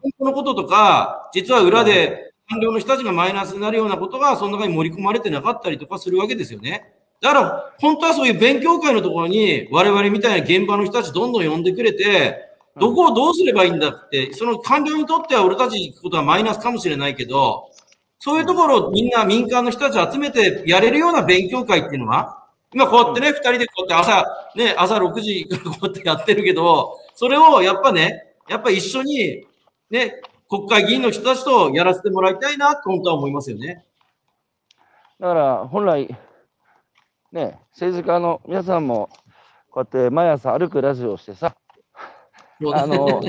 Speaker 2: 本当のこととか、実は裏で官僚の人たちがマイナスになるようなことが、その中に盛り込まれてなかったりとかするわけですよね。だから、本当はそういう勉強会のところに、我々みたいな現場の人たちどんどん呼んでくれて、どこをどうすればいいんだって、その官僚にとっては俺たちに行くことはマイナスかもしれないけど、そういうところをみんな民間の人たち集めてやれるような勉強会っていうのは、今こうやってね、二人でこうやって朝、ね、朝6時からこうやってやってるけど、それをやっぱね、やっぱ一緒に、ね、国会議員の人たちとやらせてもらいたいなと本当は思いますよね。
Speaker 1: だから本来、ね、政治家の皆さんもこうやって毎朝歩くラジオをしてさ、あの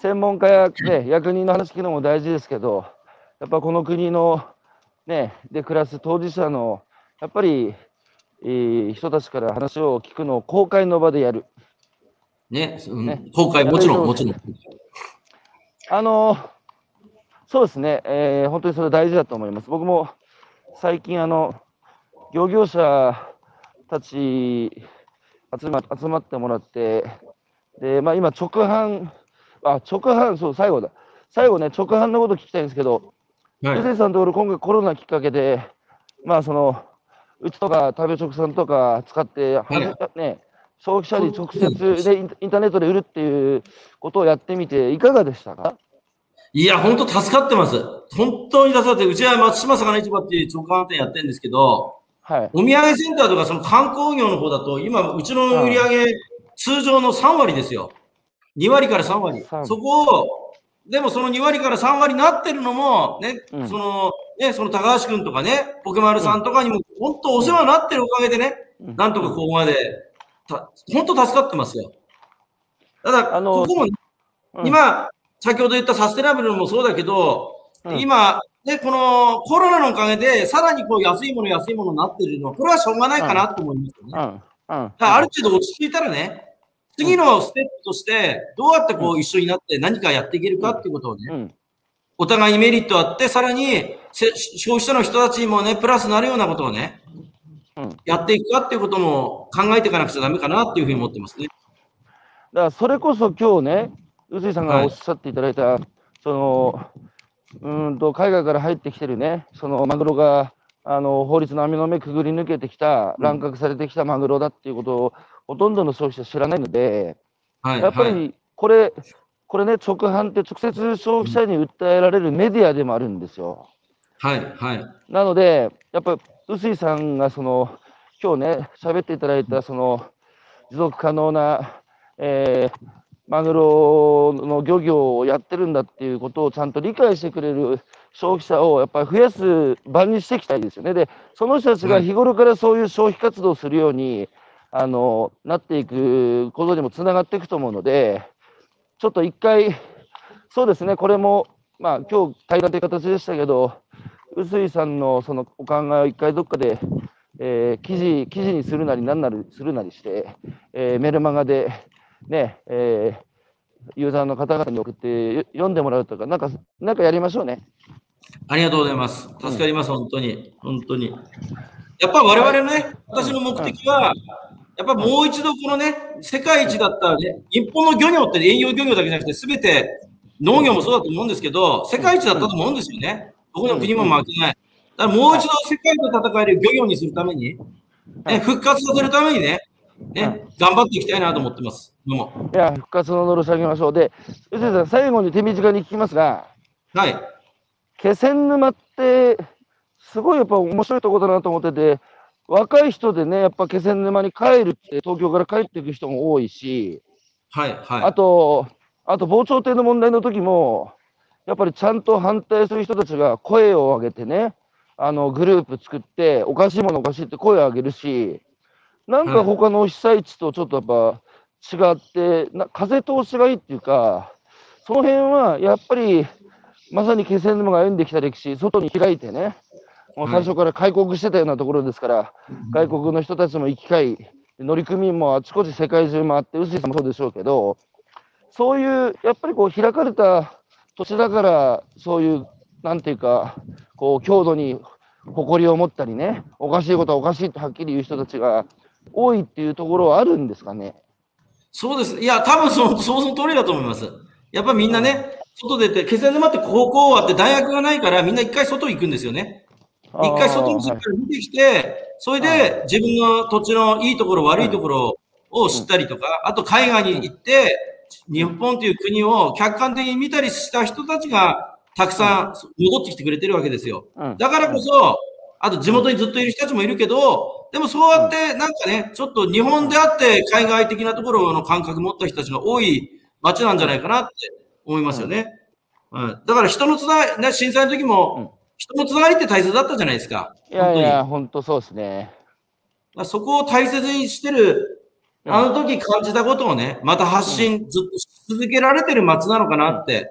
Speaker 1: 専門家や、ね、役人の話聞くのも大事ですけど、やっぱこの国の、ね、で暮らす当事者のやっぱり、えー人たちから話を聞くのを公開の場でやる。
Speaker 2: ね、うん
Speaker 1: ね
Speaker 2: 公開もちろん、もちろん。
Speaker 1: あのそうですね、えー本当にそれ大事だと思います。僕も最近、あの漁業者たち集ま集まってもらって、でまあ、今、直販、あ直販、そう、最後だ、最後ね、直販のこと聞きたいんですけど、
Speaker 2: はい。
Speaker 1: さんのところ、今回コロナきっかけで、まあ、そのうちとか食べ直さんとか使って、はじね、消費者に直接でインターネットで売るっていうことをやってみて、いかがでしたか？
Speaker 2: いや、本当助かってます。本当に助かって、うちは松島魚市場っていう直販店やってるんですけど、
Speaker 1: はい。
Speaker 2: お土産センターとかその観光業の方だと、今、うちの売り上げ、通常の3割ですよ。2割から3割。
Speaker 1: 3
Speaker 2: そこを、でもその2割から3割になってるのも、ね、
Speaker 1: うん
Speaker 2: その、ね、その高橋くんとかね、ポケマルさんとかにも、本当お世話になってるおかげでね、
Speaker 1: うん
Speaker 2: なんとかここまで、た本当助かってますよ。ただ、
Speaker 1: あの
Speaker 2: ここも、
Speaker 1: うん
Speaker 2: 今、先ほど言ったサステナブルもそうだけど、
Speaker 1: うん
Speaker 2: 今、ね、このコロナのおかげで、さらにこう安いもの安いものになってるのは、これはしょうがないかなと思いますよね。
Speaker 1: うん。
Speaker 2: ある程度落ち着いたらね、次のステップとして、どうやってこう一緒になって何かやっていけるかっていうことをね、
Speaker 1: うん。
Speaker 2: お互いにメリットあって、さらにせ消費者の人たちにもね、プラスになるようなことをね、
Speaker 1: うん
Speaker 2: やっていくかっていうことも考えていかなくちゃダメかなっていうふうに思ってますね。
Speaker 1: だからそれこそ今日ね、臼井さんがおっしゃっていただいた、そのうーんと海外から入ってきてるね、そのマグロがあの法律の網の目くぐり抜けてきた、乱獲されてきたマグロだっていうことを、ほとんどの消費者知らないので、
Speaker 2: はい。
Speaker 1: やっぱ
Speaker 2: はい、
Speaker 1: りこれ、これね、直販って直接消費者に訴えられるメディアでもあるんですよ。
Speaker 2: はい。はい。
Speaker 1: なので、やっぱ臼井さんがその今日ね、喋っていただいたその持続可能な、えーマグロの漁業をやってるんだっていうことをちゃんと理解してくれる消費者をやっぱり増やす場にしていきたいですよね。で、その人たちが日頃からそういう消費活動をするように、あの、なっていくことにもつながっていくと思うので、ちょっと一回、そうですね、これも、まあ、今日対談という形でしたけど、臼井さんのそのお考えを一回どっかで、えー記事、記事にするなりなんなりするなりして、えーメルマガで、ね、えーユーザーの方々に送ってよ読んでもらうとか、なんか、なんかやりましょうね。
Speaker 2: ありがとうございます。助かります、本当に。本当に。やっぱ我々のね、私の目的は、やっぱもう一度このね、世界一だったね、日本の漁業って遠洋漁業だけじゃなくて、すべて農業もそうだと思うんですけど、世界一だったと思うんですよね。どこの国も負けない。だからもう一度世界と戦える漁業にするために、ね、復活させるためにね、ね、頑張っていきたいなと思ってます。どうも。
Speaker 1: いや、復活ののろし上げましょう。で、臼井さん、最後に手短に聞きますが、
Speaker 2: はい。
Speaker 1: 気仙沼って、すごいやっぱ面白いところだなと思ってて、若い人でね、やっぱ気仙沼に帰るって、東京から帰っていく人も多いし、
Speaker 2: はい。はい。
Speaker 1: あと、あと防潮堤の問題の時も、やっぱりちゃんと反対する人たちが声を上げてね、あのグループ作って、おかしいものおかしいって声を上げるし、なんか他の被災地とちょっとやっぱ違って、な風通しがいいっていうか、その辺はやっぱりまさに気仙沼が歩んできた歴史、外に開いてね、もう最初から開国してたようなところですから、外国の人たちも行き交い、乗組員もあちこち世界中回って、臼井さんもそうでしょうけど、そういうやっぱりこう開かれた土地だから、そういう、なんていうか、こう郷土に誇りを持ったりね、おかしいことはおかしいってはっきり言う人たちが多いっていうところはあるんですかね？
Speaker 2: そうです。いや、多分その、その通りだと思います。やっぱみんなね、外出て、気仙沼って高校終わって大学がないから、みんな一回外行くんですよね。一回外にしっかり見てきて、それで自分の土地のいいところ、悪いところを知ったりとか、あと海外に行って、日本という国を客観的に見たりした人たちが、たくさん戻ってきてくれてるわけですよ。
Speaker 1: うん
Speaker 2: だからこそ、あと地元にずっといる人たちもいるけど、でもそうやってなんかね、ちょっと日本であって海外的なところの感覚持った人たちが多い街なんじゃないかなって思いますよね。うん、だから人のつながり、ね震災の時
Speaker 1: うん
Speaker 2: も、人のつながりって大切だったじゃないですか。
Speaker 1: いやいや、本当そうですね。
Speaker 2: まあそこを大切にしてる、あの時感じたことをね、また発信ずっとし続けられてる街なのかなって。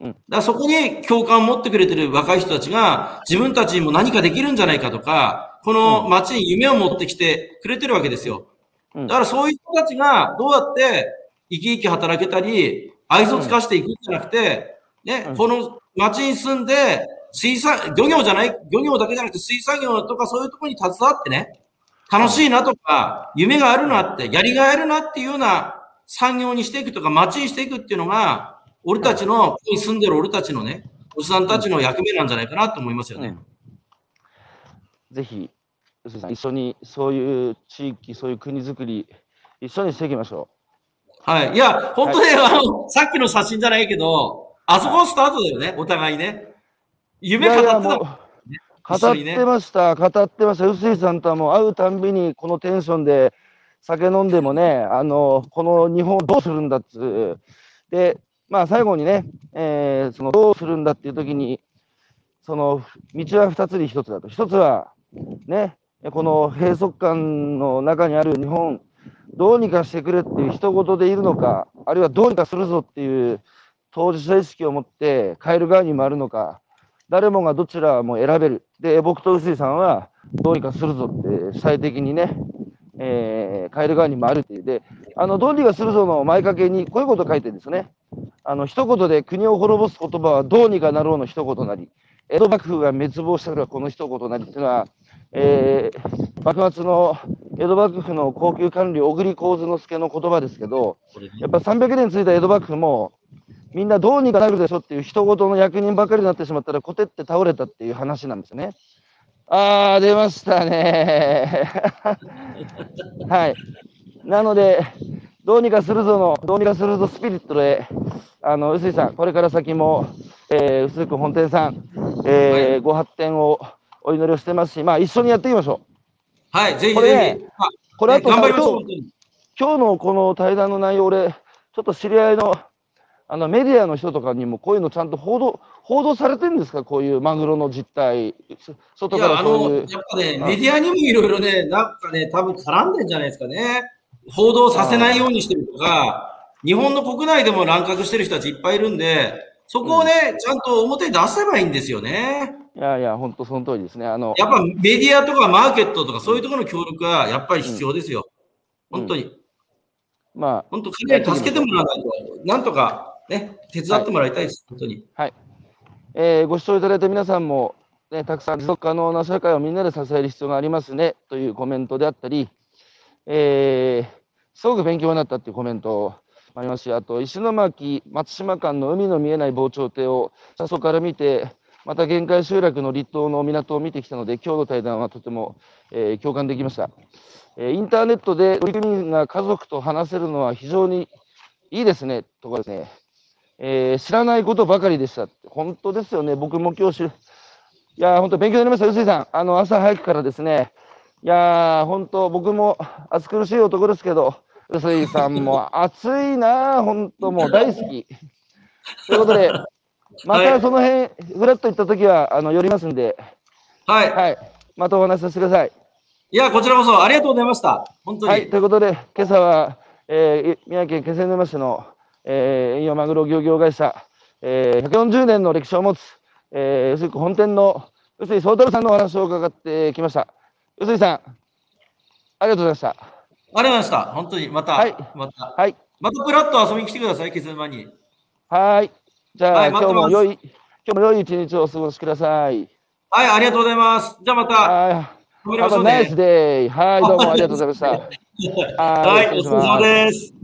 Speaker 1: うん。
Speaker 2: だからそこに共感を持ってくれてる若い人たちが、自分たちにも何かできるんじゃないかとか、この街に夢を持ってきてくれてるわけですよ。
Speaker 1: うん。
Speaker 2: だからそういう人たちがどうやって生き生き働けたり、愛想つかしていくんじゃなくて、ね、
Speaker 1: うん。
Speaker 2: この街に住んで、水産、漁業じゃない、漁業だけじゃなくて水産業とかそういうところに携わってね、楽しいなとか、夢があるなって、やりがいあるなっていうような産業にしていくとか、街にしていくっていうのが、俺たちの、ここに住んでる俺たちのね、おじさんたちの役目なんじゃないかなと思いますよね。
Speaker 1: ぜひ、臼井さん、一緒にそういう地域、そういう国づくり、一緒にしていきましょ
Speaker 2: はい。いや、本当ね、あの、さっきの写真じゃないけど、あそこスタートだよね、お互いね。
Speaker 1: う。
Speaker 2: 夢語ってたもん
Speaker 1: いやいや語ってました、語ってました。臼井さんとはもう会うたんびに、このテンションで酒飲んでもね、あの、この日本をどうするんだっつう。で、まあ最後にね、えーそのどうするんだっていう時に、その道は二つに一つだと。一つは、ね、この閉塞感の中にある日本、どうにかしてくれっていう一言でいるのか、あるいはどうにかするぞっていう当事者意識を持って変える側に回るのか、誰もがどちらも選べる。で、僕と臼井さんはどうにかするぞって主体的にね、えー変える側に回るっていう。で、あの、どうにかするぞの前掛けにこういうこと書いてるんですね。あの、一言で国を滅ぼす言葉はどうにかなろうの一言なり、江戸幕府が滅亡したのはこの一言なりっていうのは、えー幕末の江戸幕府の高級官僚、小栗幸之助の言葉ですけど、やっぱ300年続いた江戸幕府も、みんなどうにかなるでしょっていう一言の役人ばかりになってしまったら、コテって倒れたっていう話なんですよね。あー、出ましたね。はい。なので、どうにかするぞの、どうにかするぞスピリットで、あの、臼井さん、これから先も、えー、臼井君本店さん、えーご発展をお祈りをしてますし、まあ、一緒にやっていきましょう。
Speaker 2: はい、ぜひ
Speaker 1: これ
Speaker 2: ぜ
Speaker 1: ねこれあと今日。今日のこの対談の内容、俺、ちちょっと知り合いのあのメディアの人とかにもこういうのちゃんと報道報道されてるんですか、こういうマグロの実態、外からそういう。
Speaker 2: やっぱね、メディアにもいろいろね、なんかね、多分絡んでんじゃないですかね。報道させないようにしてるとか、日本の国内でも乱獲してる人たちいっぱいいるんで、そこをね、ちゃんと表に出せばいいんですよね。
Speaker 1: いやいや、本当その通りですね。あの
Speaker 2: やっぱメディアとかマーケットとかそういうところの協力はやっぱり必要ですよ。
Speaker 1: うん
Speaker 2: 本当に。
Speaker 1: ま
Speaker 2: 本当、助けてもらわないと、なんとかね、手伝ってもらいたいです、本当に。
Speaker 1: はい。えーご視聴いただいた皆さんも、ね、たくさん持続可能な社会をみんなで支える必要がありますねというコメントであったり、えーすごく勉強になったっていうコメントもありますし、あと石巻、松島間の海の見えない防潮堤を車窓から見て、また限界集落の離島の港を見てきたので、今日の対談はとても、えー共感できました。えーインターネットで取り組員が家族と話せるのは非常にいいですねとかですね、えー知らないことばかりでした。本当ですよね、僕も今日。いやー、本当勉強になりました、臼井さん。あの、朝早くからですね、いやー、本当僕も暑苦しい男ですけど、臼井さんも 暑いなー、本当もう大好き。ということで、ま
Speaker 2: はい
Speaker 1: たその辺、フラッと行った時は、あの、寄りますんで、
Speaker 2: はい。
Speaker 1: はい、またお話しさせてください。
Speaker 2: いや、こちらこそありがとうございました。本当に。
Speaker 1: はい、ということで、今朝は、えー、宮城県気仙沼市の、えー、遠洋マグロ漁業会社、えー、140年の歴史を持つ、えー、本店の臼井宗太郎さんのお話を伺ってきました。臼井さん、ありがとうございました。
Speaker 2: ありがとうございました。本当に。また、
Speaker 1: はい
Speaker 2: また、
Speaker 1: はい、
Speaker 2: またプラッと遊びに来てください、気仙沼に。
Speaker 1: はい。じゃあ、
Speaker 2: はい
Speaker 1: 今日も良い、今日も良い一日をお過ごしください。
Speaker 2: はい、ありがとうございます。じゃあまた、
Speaker 1: はい。
Speaker 2: ましょ
Speaker 1: a
Speaker 2: うね
Speaker 1: nice。day. はい、どうもありがとうございました。
Speaker 2: はい、お疲れ様です。